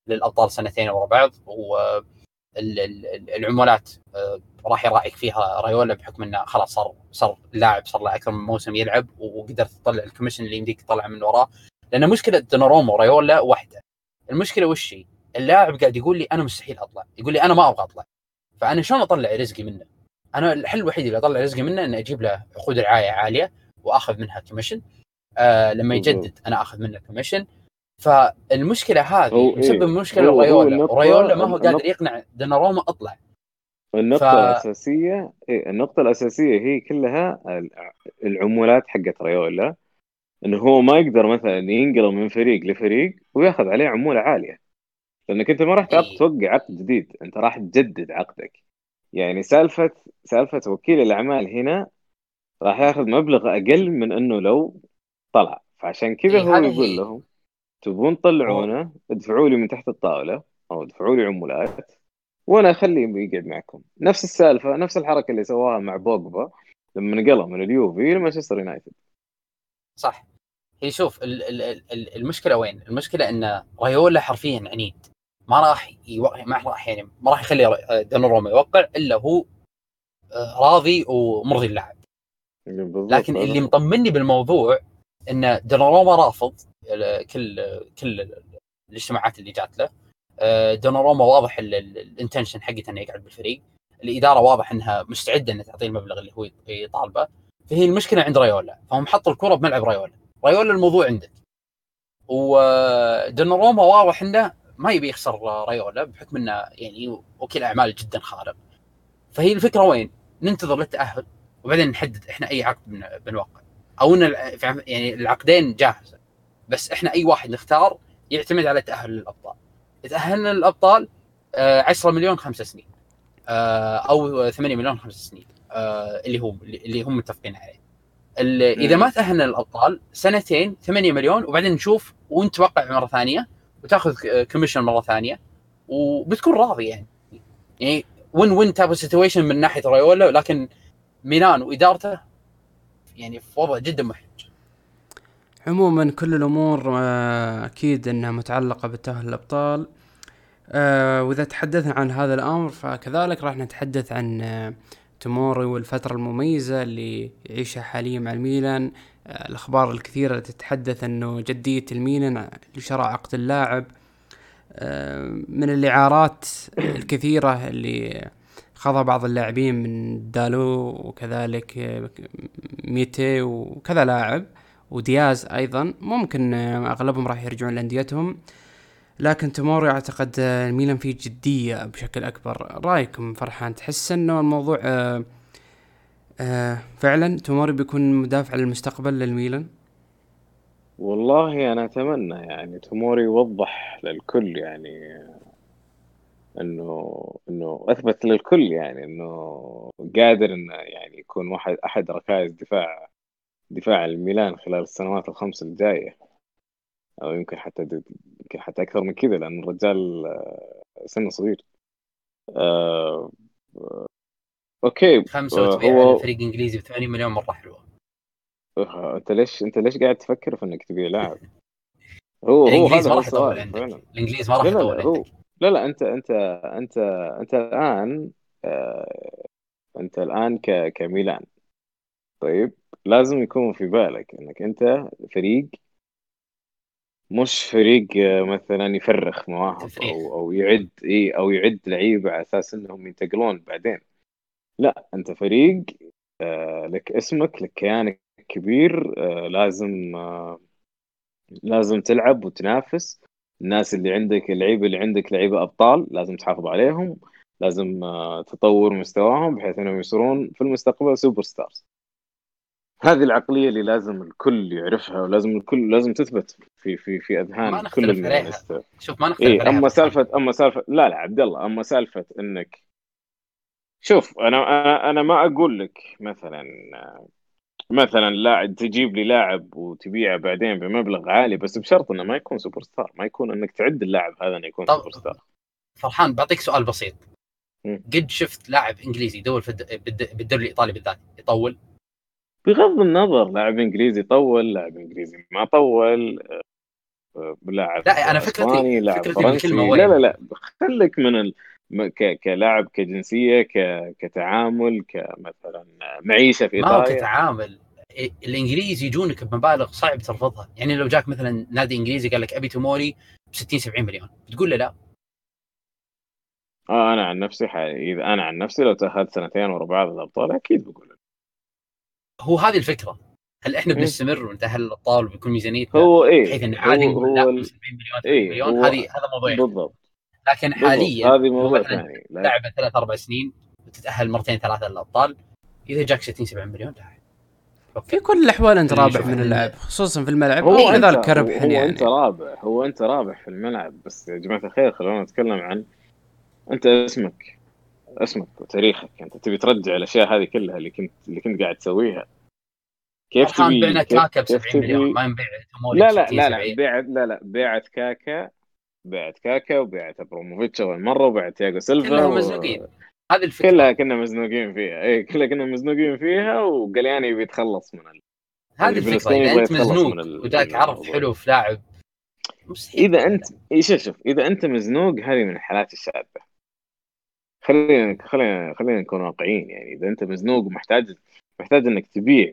S3: للأبطال سنتين ورا بعض آه راح يراعيك فيها رايولا بحكم إنه خلاص صار صار لاعب صار له أكثر من موسم يلعب وقدرت تطلع الكوميشن اللي يمديك تطلع من وراه لأن مشكلة دوناروما ورايولا واحدة المشكلة وش هي؟ اللاعب قاعد يقول لي أنا مستحيل أطلع يقول لي أنا ما أبغى أطلع فأنا شلون أطلع رزقي منه؟ أنا الحل الوحيد اللي أطلع رزقي منه إني أجيب له عقود رعاية عالية وأخذ منها commission آه لما. يجدد أنا أخذ منه commission فالمشكلة هذه مسبب
S2: إيه،
S3: مشكله
S2: هو- هو
S3: ريولا ما هو قادر يقنع دوناروما أطلع.
S2: النقطة
S3: ف-
S2: الأساسية إيه النقطة الأساسية هي كلها ال- العمولات حقت ريولا إنه هو ما يقدر مثلا ينقل من فريق لفريق وياخذ عليه عمولة عالية. لأنك أنت ما راح
S3: إيه.
S2: توقع عقد جديد. أنت راح تجدد عقدك. يعني سالفة سالفة وكيل الأعمال هنا راح ياخذ مبلغ أقل من إنه لو طلع. فعشان كذا
S3: إيه،
S2: هو يقول. لهم تبون تطلعونه ادفعوا لي من تحت الطاولة أو ادفعوا لي عمولات وأنا اخليه يقعد معكم. نفس السالفة نفس الحركة اللي سواها مع بوجبا لما نقله من اليوفي لمانشستر يونايتد.
S3: صح. هي شوف ال- ال- ال- المشكلة وين؟ المشكلة إن ريولا حرفيا عنيد. ما راح يو... ما راح يعني ما راح يخلي دوناروما يوقع إلا هو آه، راضي ومرضي اللاعب. لكن اللي. مطمني بالموضوع إن دوناروما رافض كل كل ال- الاجتماعات اللي جات له. آه، دوناروما واضح ال- ال- ال intention حقته إنه يقعد بالفريق. الإدارة واضح إنها مستعدة إنها تعطيه المبلغ اللي هو يطالبه. فهي المشكلة عند ريولا فهم حطوا الكرة بملعب ريولا ريولا الموضوع عندك. ودوناروما واضح إنه ما يبي يخسر ريولا بحكم إنه يعني وكيل أعمال جدا خارق. فهي الفكرة وين؟ ننتظر للتأهل وبعدين نحدد إحنا أي عقد بن- بنوقع. أو إن يعني العقدين جاهزة. بس إحنا أي واحد نختار يعتمد على تأهل للابطال تاهلنا للابطال آه 10 مليون خمس سنين. آه أو 8 مليون خمس سنين. آه اللي هو اللي هم متفقين عليه.
S2: إذا.
S3: ما تاهلنا للابطال سنتين 8 مليون وبعدين نشوف وانت توقع مرة ثانية وتأخذ commission مرة ثانية وبتكون راضي يعني. يعني win win type situation من ناحية ريولا لكن ميلان وإدارته يعني في وضع جدا محرج
S1: عموما كل الأمور آه، أكيد إنها متعلقة بتاهل الأبطال. آه، وإذا تحدثنا عن هذا الأمر فكذلك راح نتحدث عن آه، توموري والفترة المميزة اللي يعيشها حاليا مع الميلان. الأخبار الكثيرة التي تتحدث إنه جدية الميلان لشراء عقد اللاعب. من الاعارات الكثيرة اللي خاضها بعض اللاعبين من دالو وكذلك ميتي وكذا لاعب. ودياز أيضا. ممكن آه، أغلبهم راح يرجعون لأنديتهم. لكن تموري أعتقد آه، الميلان فيه جدية بشكل أكبر. رأيكم فرحان تحس إنه الموضوع آه، آه، فعلا توموري بيكون مدافع للمستقبل للميلان؟
S2: والله أنا أتمنى يعني توموري يوضح للكل يعني إنه إنه أثبت للكل يعني إنه قادر إنه يعني يكون واحد أحد ركائز دفاع دفاع الميلان خلال السنوات الخمس الجاية. أو يمكن حتى يمكن حتى أكثر من كذا لأن الرجال آه، سنه صغير. آه، آه، okay.
S3: خمسة
S2: آه،
S3: وتبيع
S2: هو
S3: فريق انجليزي ب 80 مليون مرة حلوة.
S2: آه، أنت ليش أنت ليش قاعد تفكر في إنك تبيع لاعب؟ هو هو هذا
S3: ما راح يطول عندك. الإنجليز ما راح يطول
S2: لا هو
S3: عندك
S2: لا لا انت انت انت أنت الآن آه، أنت الآن ك كميلان. طيب لازم يكون في بالك إنك أنت فريق مش فريق آه، مثلا يفرخ مواهب
S3: تفريخ.
S2: أو أو يعد إي أو يعد لعيبة على أساس إنهم ينتقلون بعدين. لا أنت فريق آه، لك اسمك لك كيانك كبير آه، لازم آه، لازم تلعب وتنافس. الناس اللي عندك اللعيبة اللي عندك لعيبة أبطال لازم تحافظ عليهم لازم آه، تطور مستواهم بحيث إنهم يصيرون في المستقبل super stars هذه العقلية اللي لازم الكل يعرفها ولازم الكل لازم تثبت في في في أذهان كل. الميلانيستا
S3: شوف ما نختلف عليها. أما
S2: سالفه أما سالفه لا لا عبد الله أما سالفة انك شوف أنا أنا أنا ما أقول لك مثلا مثلا لاعب تجيب لي لاعب وتبيعه بعدين بمبلغ عالي بس بشرط إنه ما يكون super star ما يكون إنك تعد اللاعب هذا إنه يكون
S3: طب-
S2: سوبر ستار
S3: فرحان بعطيك سؤال بسيط. قد شفت لاعب إنجليزي يدور في الد- بالد- بالدوري الإيطالي بالذات يطول؟
S2: بغض النظر لاعب إنجليزي طول لاعب إنجليزي ما طول آه، لاعب
S3: لا، أنا فكرتي-
S2: لاعب
S3: فكرتي وين؟
S2: لا لا لا خليك من ال... ك... كلاعب كجنسية ك... كتعامل كمثلا معيشة في
S3: ما
S2: إيطاليا
S3: كتعامل إيه، الإنجليز يجونك بمبالغ صعب ترفضها يعني لو جاك مثلا نادي إنجليزي قال لك أبي توموري ب 60 70 مليون بتقول له لا
S2: آه أنا عن نفسي ح... إذا أنا عن نفسي لو تأهلت سنتين ورا بعض الأبطال أكيد بقول.
S3: هو هذه الفكرة. هل
S2: إحنا.
S3: بنستمر ونتأهل للابطال وبيكون ميزانيتنا
S2: هو إيه
S3: بحيث انه عادي
S2: هو,
S3: نقول لا
S2: هو
S3: 70
S2: ال-
S3: مليون 80
S2: إيه،
S3: مليون؟ هذه هذا موضوع يختلف.
S2: بالضبط.
S3: لكن
S2: بالضبط.
S3: حاليا
S2: هذه موضوع ثاني
S3: لعبة ثلاث أربع سنين وتتاهل مرتين ثلاثة للأبطال إذا جاك 60 70 مليون لا
S1: في كل الأحوال أنت
S3: اللي
S1: رابح من اللعب خصوصا في الملعب
S2: هو انت
S1: وكذلك
S2: هو, هو
S1: يعني
S2: أنت رابح هو أنت رابح في الملعب بس يا جماعة الخير خلونا نتكلم عن أنت اسمك. اسمك وتاريخك. انت تبي ترجع الأشياء هذه كلها اللي كنت اللي كنت قاعد تسويها. كيف تبي
S3: بعنا كاكا ب
S2: كيف
S3: 70 مليون ما توموري
S2: لا لا
S3: 60
S2: لا لا
S3: 70
S2: بيعت لا لا بيعت كاكا بيعت كاكا وبيعت ابروموفيتش أول مرة وبيعت تياجو سيلفا
S3: كلها
S2: و-
S3: مزنوقين. هذه الفكرة.
S2: كلها كنا مزنوقين فيها. اي كلها كنا مزنوقين فيها وقالياني بيتخلص من ال...
S3: هذه الفكرة.
S2: إذا
S3: أنت
S2: يتخلص
S3: مزنوق
S2: ال-
S3: وجاك عرض. حلو في لاعب مستحيل.
S2: اذا انت اي شوف شوف إذا أنت مزنوق هذه من الحالات الشاذه خلينا خلينا خلينا نكون واقعيين يعني. إذا أنت مزنوق ومحتاج محتاج إنك تبيع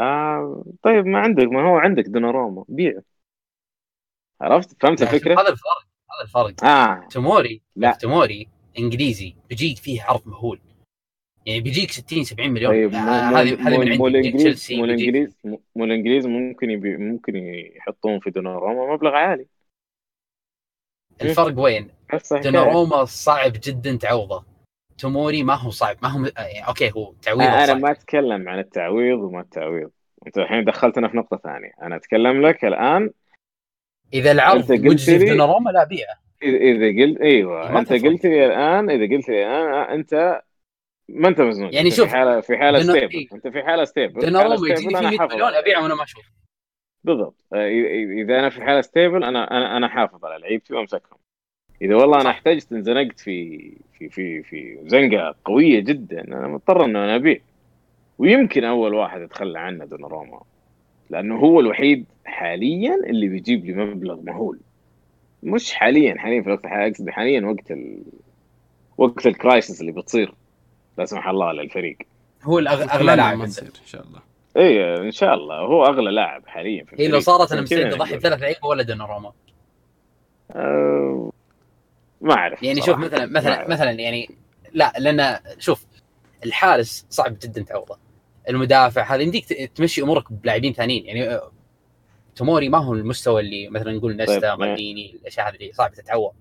S2: آه طيب ما عندك ما هو عندك دوناروما بيع. عرفت؟ فهمت الفكرة؟
S3: هذا الفرق هذا الفرق.
S2: آه.
S3: توموري
S2: لا.
S3: شوف، توموري إنجليزي بيجيك فيه عرض مهول. يعني بيجيك 60 70 مليون.
S2: طيب
S3: هذه هذه من
S2: مو
S3: عندي.
S2: الانجليز
S3: تشيلسي
S2: مو الانجليز مو الإنجليز ممكن يبي ممكن يحطون في دوناروما مبلغ عالي.
S3: الفرق وين؟ دوناروما صعب جدا تعوضه. توموري ما هو صعب ما هو يعني okay هو تعويضه
S2: أنا
S3: صعب.
S2: ما أتكلم عن التعويض وما التعويض. أنت الحين دخلتنا في نقطة ثانية. أنا أتكلم لك الآن.
S3: إذا العرض مجزي في دوناروما لا بيعه
S2: اذا قلت أيوه
S3: ما أنت.
S2: قلت لي الان إذا قلت لي الآن آه، أنت ما أنت مزنوق.
S3: يعني شوف،
S2: في حاله في حالة
S3: دنا-
S2: stable
S3: إيه.
S2: أنت في حالة ستيبل في
S3: دوناروما يجيني
S2: أنا
S3: 100
S2: حافظ
S3: مليون ابيعه وأنا ما أشوف.
S2: بالضبط. آه، اذا أنا في حالة stable أنا أنا أنا حافظ على لعيبتي وامسكهم إذا والله
S3: أنا.
S2: احتجت انزنقت في في في في زنقة قوية جدا أنا مضطر إنه أنا أبيع ويمكن أول واحد اتخلى عنه دوناروما لأنه هو الوحيد حاليا اللي بيجيب لي مبلغ مهول مش حاليا حاليا في الوقت الحالي اقصد حاليا وقت ال... وقت الكرايسس اللي بتصير لا سمح الله للفريق
S3: هو الأغ-
S1: أغلى
S3: لاعب
S1: ما تصير إن شاء الله
S2: اي إن شاء الله هو أغلى لاعب حاليا في
S3: هي لو
S2: الفريق.
S3: صارت
S2: أنا
S3: مستعد اضحي. بثلاث لعيبة ولا دوناروما
S2: أه... ما أعرف
S3: يعني شوف. مثلا مثلا. مثلا يعني لا لأن شوف الحارس صعب جدا تعوضه. المدافع هذا يمديك تمشي أمورك بلاعبين ثانيين. يعني آه، توموري ما هو المستوى اللي مثلا نقول نستا
S2: طيب، ما-
S3: مالديني الأشياء هذه اللي صعب تتعوض.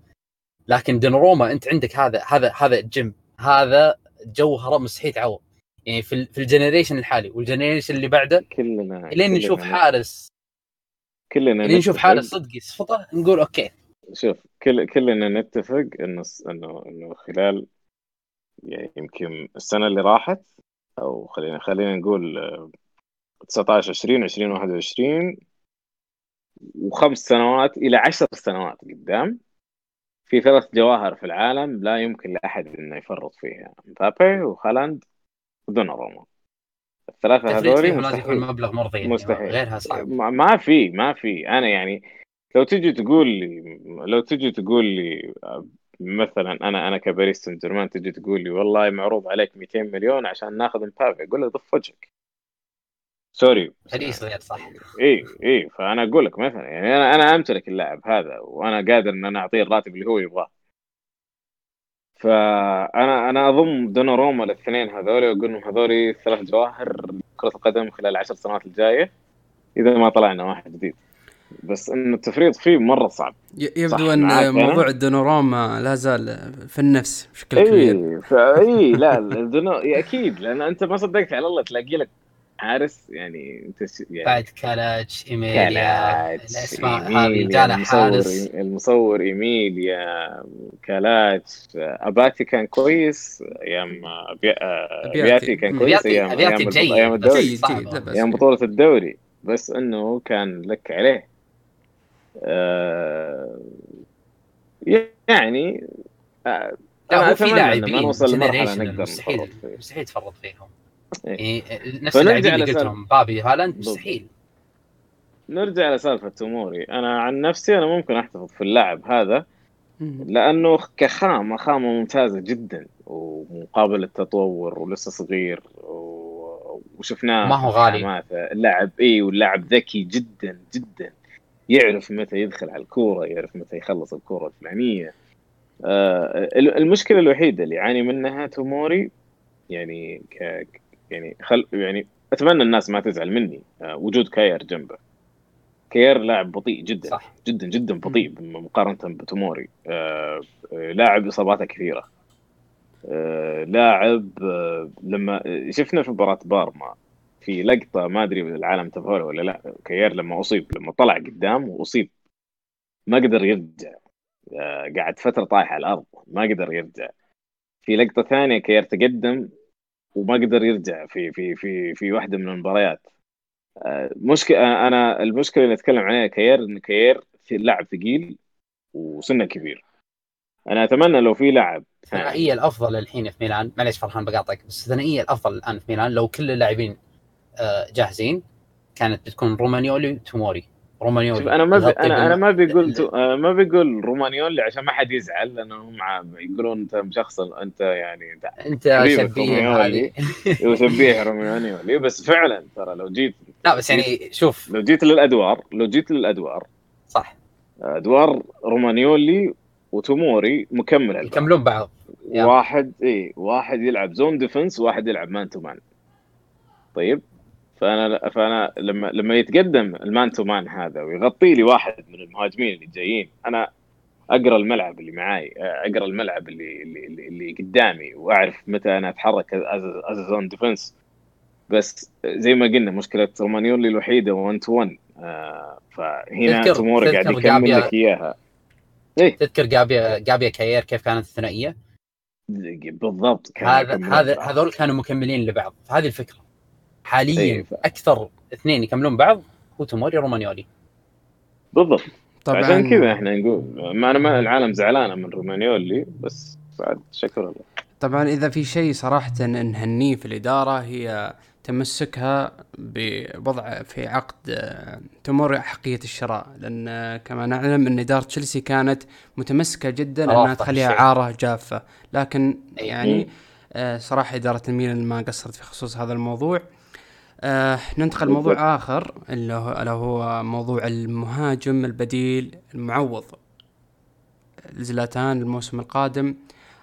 S3: لكن دوناروما أنت عندك هذا هذا هذا gem هذا جوهره مستحيل تعوض. يعني في في ال generation الحالي وال generation اللي بعده
S2: كلنا
S3: لين نشوف حارس
S2: كلنا
S3: لين نشوف حارس صدق يصفطه نقول أوكي
S2: شوف كل كلنا نتفق إنه إنه إنه خلال يعني يمكن السنة اللي راحت أو خلينا خلينا نقول آه، 19 20 20 21 وخمس سنوات إلى عشر سنوات قدام في ثلاث جواهر في العالم لا يمكن لأحد إنه يفرط فيها مبابي وهالاند ودوناروما.
S3: الثلاثة
S2: هذول
S3: لازم يكون
S2: مستحيل.
S3: مبلغ مرضي يعني
S2: مستحيل.
S3: غيرها صعب.
S2: ما في ما في. أنا يعني لو تجي تقول لي لو تجي تقول لي مثلا أنا أنا كباريس سان جيرمان تجي تقول لي والله معروض عليك 200 مليون عشان ناخذ مبابي أقول لك ضف وجهك. sorry
S3: فريق غير صح.
S2: اي اي فأنا أقول لك مثلا يعني أنا أنا أمتلك اللاعب هذا وأنا قادر إن أنا أعطيه الراتب اللي هو يبغاه. فأنا أنا أضم دوناروما الاثنين هذول وأقول انهم هذول ثلاث جواهر كرة القدم خلال العشر سنوات الجاية إذا ما طلعنا واحد جديد. بس انه التفريط فيه مرة صعب.
S1: يبدو
S2: إن.
S1: موضوع الدوناروما لا زال في النفس بشكل كبير.
S2: اي فاي لا الدونو أكيد لأن أنت ما صدقت على الله تلاقي لك حارس يعني أنت س- يعني
S3: بعد كالاتش إيميليا
S2: كالاتش الأسماء
S3: هذه جانا
S2: المصور
S3: حارس.
S2: المصور إيميليا كالاتش أباتي كان كويس أيام أبي- أبياتي. كان كويس أيام
S3: جيد،
S2: الدوري.
S1: جيد جيد
S2: أيام
S1: فيه.
S2: بطولة الدوري. بس إنه كان لك عليه. آه يعني آه
S3: لا هو في لاعبين مستحيل. مستحيل تفرط فيهم
S2: إيه.
S3: يعني نفس اللاعبين اللي قلتهم بابي هالاند. مستحيل
S2: نرجع لسالفة توموري أنا عن نفسي أنا ممكن أحتفظ في اللاعب هذا
S1: مم.
S2: لأنه كخامة خامة ممتازة جدا ومقابل للتطور ولسه صغير و- وشفناه
S3: ما هو غالي.
S2: اللاعب إي واللاعب ذكي جدا جدا يعرف متى يدخل على الكورة يعرف متى يخلص الكورة الفلانية. آه، المشكلة الوحيدة اللي يعاني منها توموري يعني ك يعني خل يعني أتمنى الناس ما تزعل مني آه، وجود كاير جنبه. كاير لاعب بطيء جدا
S3: صح.
S2: جدا جدا بطيء مقارنة بتوموري. آه، آه، لاعب إصاباته كثيرة. آه، لاعب آه، لما شفنا في مباراة بارما في لقطة ما أدري العالم تفهمها ولا لا كاير لما أصيب لما طلع قدام وأصيب. ما قدر يرجع. آه، قعد فترة طايح على الأرض ما قدر يرجع. في لقطة ثانية كاير تقدم وما قدر يرجع في في في في واحدة من المباريات. آه، مشكلة أنا المشكلة اللي أتكلم عليها كاير إن كاير في لاعب ثقيل وسنه كبير. أنا أتمنى لو في لاعب ثاني
S3: الثنائيه الأفضل الحين في ميلان. معليش فرحان بقاطعك بس الثنائيه الأفضل الآن في ميلان لو كل اللاعبين جاهزين؟ كانت بتكون رومانيولي وتوموري رومانيولي.
S2: شوف أنا ما بي... أنا
S3: أنا
S2: ما بيقول
S3: ال-
S2: تو... آه، ما بيقول رومانيولي عشان ما حد يزعل لانهم ع- يقولون أنت مشخصن أنت يعني أنت
S3: شبيه
S2: رومانيولي. وشبيه رومانيولي. بس فعلا ترى لو جيت
S3: لا بس يعني شوف.
S2: لو جيت للادوار لو جيت للأدوار
S3: صح.
S2: أدوار رومانيولي وتوموري مكمل البعض.
S3: يكملون بعض.
S2: واحد اي واحد يلعب zone defense وواحد يلعب man to man طيب؟ فأنا فأنا لما لما يتقدم ال man to man هذا ويغطي لي واحد من المهاجمين اللي جايين أنا أقرأ الملعب اللي معاي أقرأ الملعب اللي اللي, اللي, قدامي وأعرف متى أنا أتحرك as zone defense بس زي ما قلنا مشكلة رومانيولي الوحيدة 1 to 1 فهنا توموري قاعد يكمل لك إياها.
S3: تذكر جابيا جابيا كاير كيف كانت الثنائية؟
S2: بالضبط كان
S3: هذا هذا. هذول كانوا مكملين لبعض. فهذه الفكرة. حاليا
S2: إيه، ف-
S3: أكثر اثنين يكملون بعض هو توموري رومانيولي.
S2: بالضبط.
S1: طبعا.
S2: عشان كذا إحنا نقول ما أنا ما العالم زعلانة من رومانيولي بس بعد شكر الله
S1: طبعا إذا في شيء صراحة نهنيه في الإدارة هي تمسكها بوضع في عقد آه، تمر احقيه الشراء لأن آه، كما نعلم إن إدارة تشيلسي كانت متمسكة جدا إنها
S3: رافضة
S1: تخليها
S3: الشيء.
S1: عارة جافة. لكن
S3: أي.
S1: يعني. آه، صراحة إدارة الميلان ما قصرت في خصوص هذا الموضوع. آه ننتقل. لموضوع آخر اللي هو, اللي هو موضوع المهاجم البديل المعوض. زلاتان الموسم القادم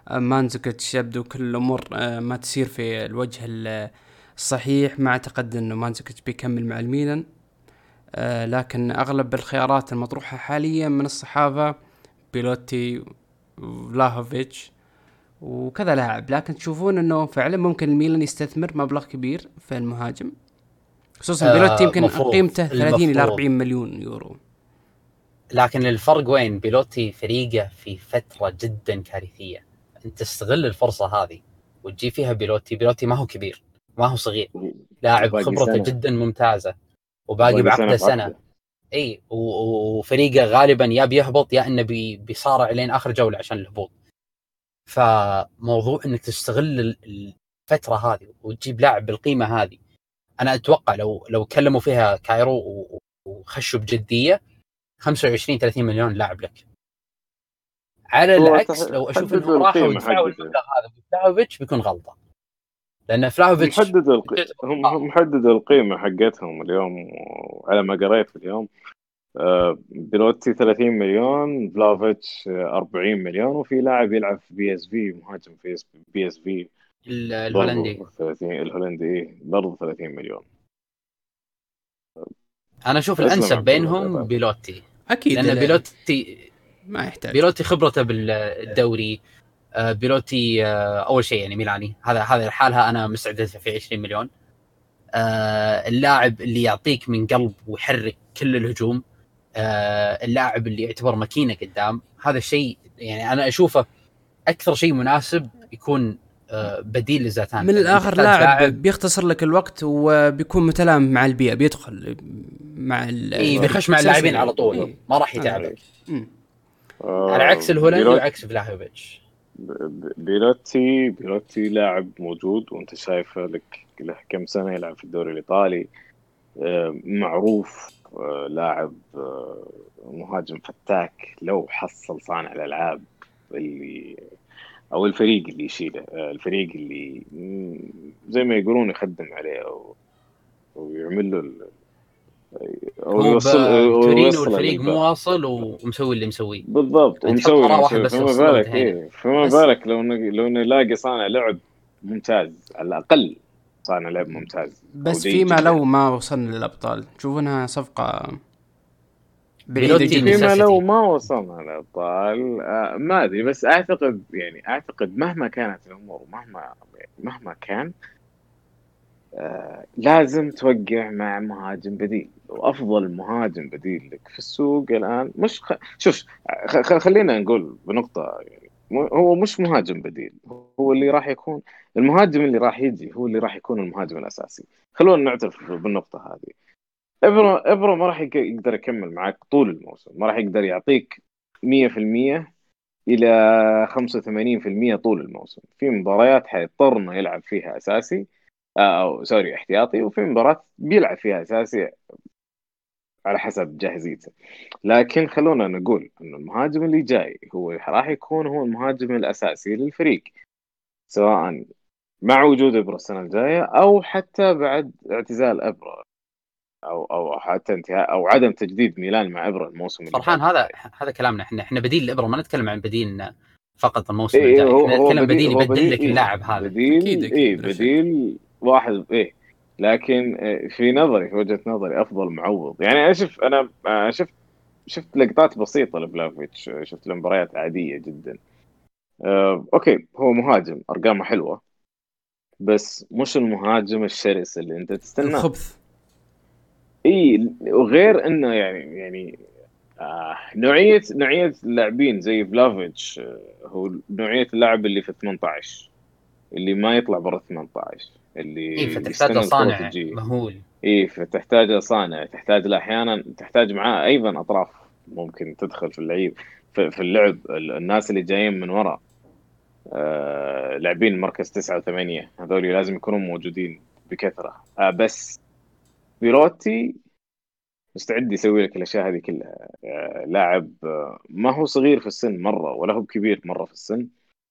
S1: آه، مانزوكيتش يبدو كل الأمور آه، ما تسير في الوجه ال- الصحيح. ما أعتقد إنه مانزوكيتش بيكمل مع الميلان آه، لكن أغلب الخيارات المطروحة حاليا من الصحافة بيلوتي وفلاهوفيتش وكذا لاعب. لكن تشوفون إنه فعلا ممكن الميلان يستثمر مبلغ كبير في المهاجم. خصوصا
S3: آه،
S1: بيلوتي يمكن
S3: مفروض.
S1: قيمته 30 إلى
S3: المفروض.
S1: 40 مليون يورو
S3: لكن الفرق وين بيلوتي فريقه في فترة جدا كارثية أنت تستغل الفرصة هذه وتجي فيها بيلوتي بيلوتي ما هو كبير ما هو صغير لاعب خبرته
S2: سنة.
S3: جدا ممتازة وباقي بعقده سنة
S2: عقده.
S3: إي وفريقه غالبا يا بيهبط يا إنه بي بيصارع لين آخر جولة عشان الهبوط فموضوع إنك تستغل ال- الفترة هذه وتجيب لاعب بالقيمة هذه أنا أتوقع لو لو كلموا فيها كايرو وخشوا بجدية 25 30 مليون لاعب لك. على العكس لو
S2: أشوف
S3: إنهم راحوا
S2: حقته.
S3: المبلغ هذا بفلاوفيتش بيكون غلطة. لأن فلاوفيتش
S2: محدد الق... هم هم محددوا القيمة حقتهم اليوم على ما قريت اليوم. آه، بيلوتي 30 مليون فلافيتش آه، 40 مليون وفي لاعب يلعب في PSV مهاجم في
S3: PSV. الهولندي.
S2: 30 الهولندي إيه، برضه 30 مليون.
S3: أنا
S2: أشوف الأنسب
S3: بينهم. بيلوتي.
S1: أكيد
S3: لأن
S1: لا-
S3: بيلوتي
S1: ما يحتاج.
S3: بيلوتي خبرته بالدوري. آه، بيلوتي آه، أول شيء يعني ميلاني. هذا هذا لحالها أنا مستعد ادفع فيه 20 مليون. آه، اللاعب اللي يعطيك من قلب ويحرك كل الهجوم اللاعب اللي يعتبر ماكينة قدام. هذا الشيء يعني أنا أشوفه أكثر شيء مناسب يكون بديل لزاتان.
S1: من
S3: لأن الآخر
S1: لاعب بيختصر لك الوقت وبيكون متلائم مع البيئة بيدخل مع ال
S3: اي بيخش مع اللاعبين على طول.
S1: إيه.
S3: ما راح يتعبك.
S2: آه،
S3: على عكس الهولندي وعكس فلاهوفيتش.
S2: بيلوتي بيلوتي لاعب موجود وأنت شايفه لك له كم سنة يلعب في الدوري الإيطالي. آه، معروف آه، لاعب آه، مهاجم فتاك. لو حصل صانع الألعاب اللي أو الفريق اللي يشيله آه، الفريق اللي زي ما يقولون يخدم عليه أو أو يعمل له ال-
S3: أو
S2: يوصل
S3: تورينو
S2: يوصله
S3: الفريق. مو واصل ومسوي اللي مسويه
S2: بالضبط ومسوي
S3: قرار
S2: مسوي.
S3: واحد بس
S2: فما بالك. إيه فما بالك لو ن- لو نلاقي صانع لعب ممتاز على الأقل صانع لعب ممتاز
S1: بس فيما. لو ما وصلنا للأبطال تشوفونها صفقة بعيده.
S2: فيما لو ما وصلنا للابطال آه ما أدري بس أعتقد يعني أعتقد مهما كانت الأمور ومهما مهما كان آه لازم توقع مع مهاجم بديل. وأفضل مهاجم بديل لك في السوق الآن مش خ... شوف خ... خلينا نقول بنقطة يعني هو مش مهاجم بديل هو اللي راح يكون المهاجم اللي راح يجي هو اللي راح يكون المهاجم الأساسي. خلونا نعترف بالنقطة هذه. ابرا إبرا ما راح يق- يقدر يكمل معك طول الموسم. ما راح يقدر يعطيك 100% إلى 85% طول الموسم. في مباريات حيضطر انه يلعب فيها أساسي آه، أو سوري احتياطي وفي مباراه بيلعب فيها أساسي على حسب جاهزيته. لكن خلونا نقول إنه المهاجم اللي جاي هو راح يكون هو المهاجم الأساسي للفريق سواء مع وجود إبرا السنة الجاية أو حتى بعد اعتزال إبرا. أو أو حتى انتهاء أو عدم تجديد ميلان مع ابرا الموسم اللي
S3: فرحان. هذا هذا كلامنا. إحنا إحنا بديل الابره ما نتكلم عن بديل فقط الموسم
S2: إيه
S3: الجاي.
S2: هو
S3: إحنا
S2: هو
S3: نتكلم بديل يبدل لك
S2: إيه،
S3: اللاعب هذا.
S2: بديل اي. بديل واحد إيه. لكن إيه، في نظري في وجهة نظري أفضل معوض. يعني أنا شوف أنا آه، شفت شفت لقطات بسيطة لفلافيتش شفت له مباريات عادية جدا. آه، okay هو مهاجم أرقامه حلوة. بس مش المهاجم الشرس اللي أنت تستناه.
S1: الخبث.
S2: إي وغير إنه يعني يعني آه نوعية نوعية اللاعبين زي فلافيتش آه هو نوعية اللاعب اللي في 18 اللي ما يطلع برا 18 اللي
S3: إي فتحتاج صانع. مهول.
S2: إي فتحتاج صانع تحتاج أحيانا تحتاج معاه أيضا أطراف ممكن تدخل في اللعيب في, في اللعب ال- الناس اللي جايين من ورا. آه لاعبين مركز تسعة وثمانية هذول لازم يكونوا موجودين بكثرة. آه بس بيروتي مستعد يسوي لك الأشياء هذه كلها. آه لاعب آه ما هو صغير في السن مرة ولا هو كبير مرة في السن.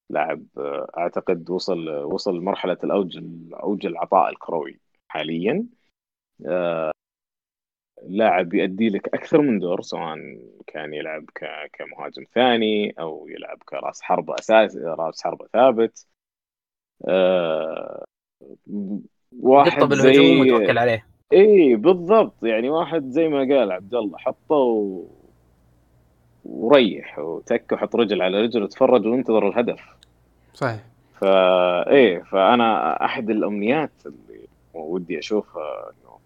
S2: لاعب آه أعتقد وصل وصل لمرحلة الأوج أوج العطاء الكروي حاليا. لاعب يؤدي لك أكثر من دور سواء كان يلعب كمهاجم ثاني أو يلعب كراس حربه اساسي راس حربه ثابت. واحد
S3: بالهجوم
S2: زي
S3: وتوكل عليه.
S2: اي بالضبط. يعني واحد زي ما قال عبد الله حطه و... وريح وتك وحط رجل على رجل وتفرج وانتظر الهدف.
S1: صحيح.
S2: فا إيه فأنا أحد الأمنيات اللي ودي أشوفها إنه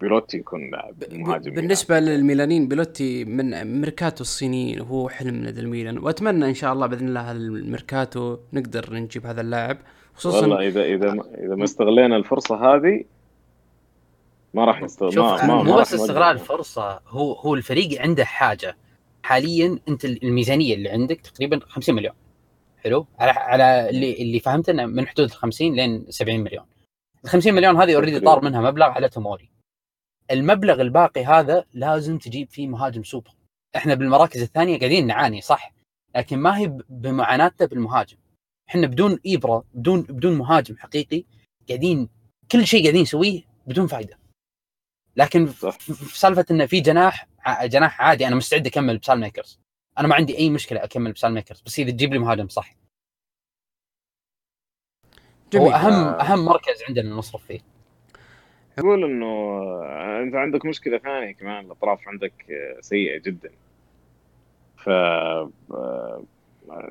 S2: بيلوتي يكون لاعب مهاجم
S1: بالنسبة للميلانين بيلوتي من ميركاتو الصينيين وهو حلم لدى الميلان. وأتمنى إن شاء الله بإذن الله الميركاتو نقدر نجيب هذا اللاعب خصوصا
S2: والله إذا إذا ما إذا ما استغلينا الفرصة هذه ما راح
S3: شوف
S2: ما, ما,
S3: مو بس. استغلال الفرصه هو هو الفريق عنده حاجة. حاليا أنت الميزانية اللي عندك تقريبا 50 مليون. حلو؟ على على اللي اللي فهمت إنه من حدود ال 50 لين 70 مليون. ال 50 مليون هذه already طار منها مبلغ على توموري المبلغ الباقي هذا لازم تجيب فيه مهاجم سوبر. إحنا بالمراكز الثانية قاعدين نعاني صح؟ لكن ما هي بمعاناتنا بالمهاجم. إحنا بدون إبرة بدون بدون مهاجم حقيقي قاعدين كل شيء قاعدين نسويه بدون فائده لكن. في في سالفة إنه في جناح جناح عادي أنا مستعد أكمل بسال ميكرز أنا ما عندي أي مشكلة أكمل بسال ميكرز بس إذا تجيب لي مهاجم صح هو
S1: جميل
S3: أهم
S2: آه.
S3: أهم مركز عندنا نصرف فيه
S2: تقول إنه أنت عندك مشكلة ثانية كمان الأطراف عندك سيئة جدا ف آه،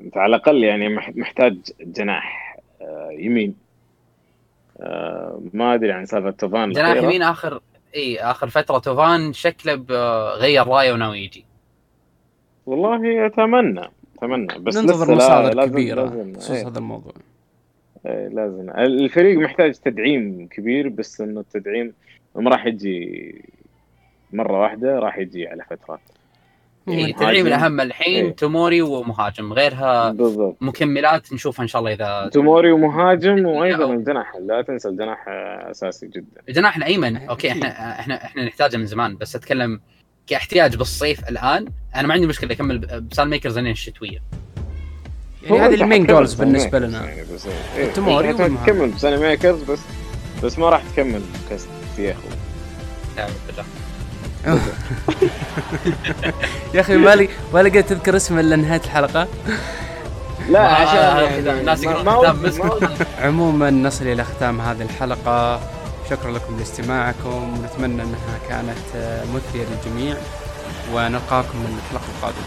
S2: أنت على الأقل يعني مح- محتاج جناح آه، يمين آه، ما أدري عن سالفة توفان
S3: جناح. يمين آخر إي آخر فترة توفان شكله غير رأيه وناوي يجي.
S2: والله أتمنى أتمنى. بس
S1: ننتظر
S2: لسه لا-
S1: مصادر
S2: لازم كبيرة
S1: بخصوص
S2: إيه.
S1: هذا الموضوع.
S2: إيه، لازم. الفريق محتاج تدعيم كبير بس إنه التدعيم ما راح يجي مرة واحدة راح يجي على فترات
S3: إيه. التدعيم الأهم الحين
S2: إيه.
S3: توموري ومهاجم غيرها
S2: بالضبط
S3: مكملات نشوفها إن شاء الله إذا
S2: توموري ومهاجم
S3: وأيضا.
S2: الجناح لا تنسى الجناح أساسي جدا
S3: الجناح الأيمن أوكي
S1: أكيد.
S3: إحنا إحنا إحنا نحتاجه من زمان بس أتكلم كاحتياج بالصيف الآن أنا ما عندي مشكلة أكمل بسال ميكرز لين الشتوية
S1: يعني هذه المين جولز
S2: بالنسبة
S1: لنا
S2: يعني بس إيه.
S1: توموري والمهاجم.
S2: حتكمل بساني ميكرز بس بس ما راح تكمل كاستياخو
S3: لاعب الفجر.
S1: يا أخي ما لي ما لقيت تذكر اسمه إلا نهاية الحلقة.
S2: لا عشان
S3: الناس يقرون
S1: عموما نصل إلى ختام هذه الحلقة. شكرا لكم لاستماعكم ونتمنى أنها كانت آه، مثرية للجميع. ونلقاكم من الحلقة القادمة.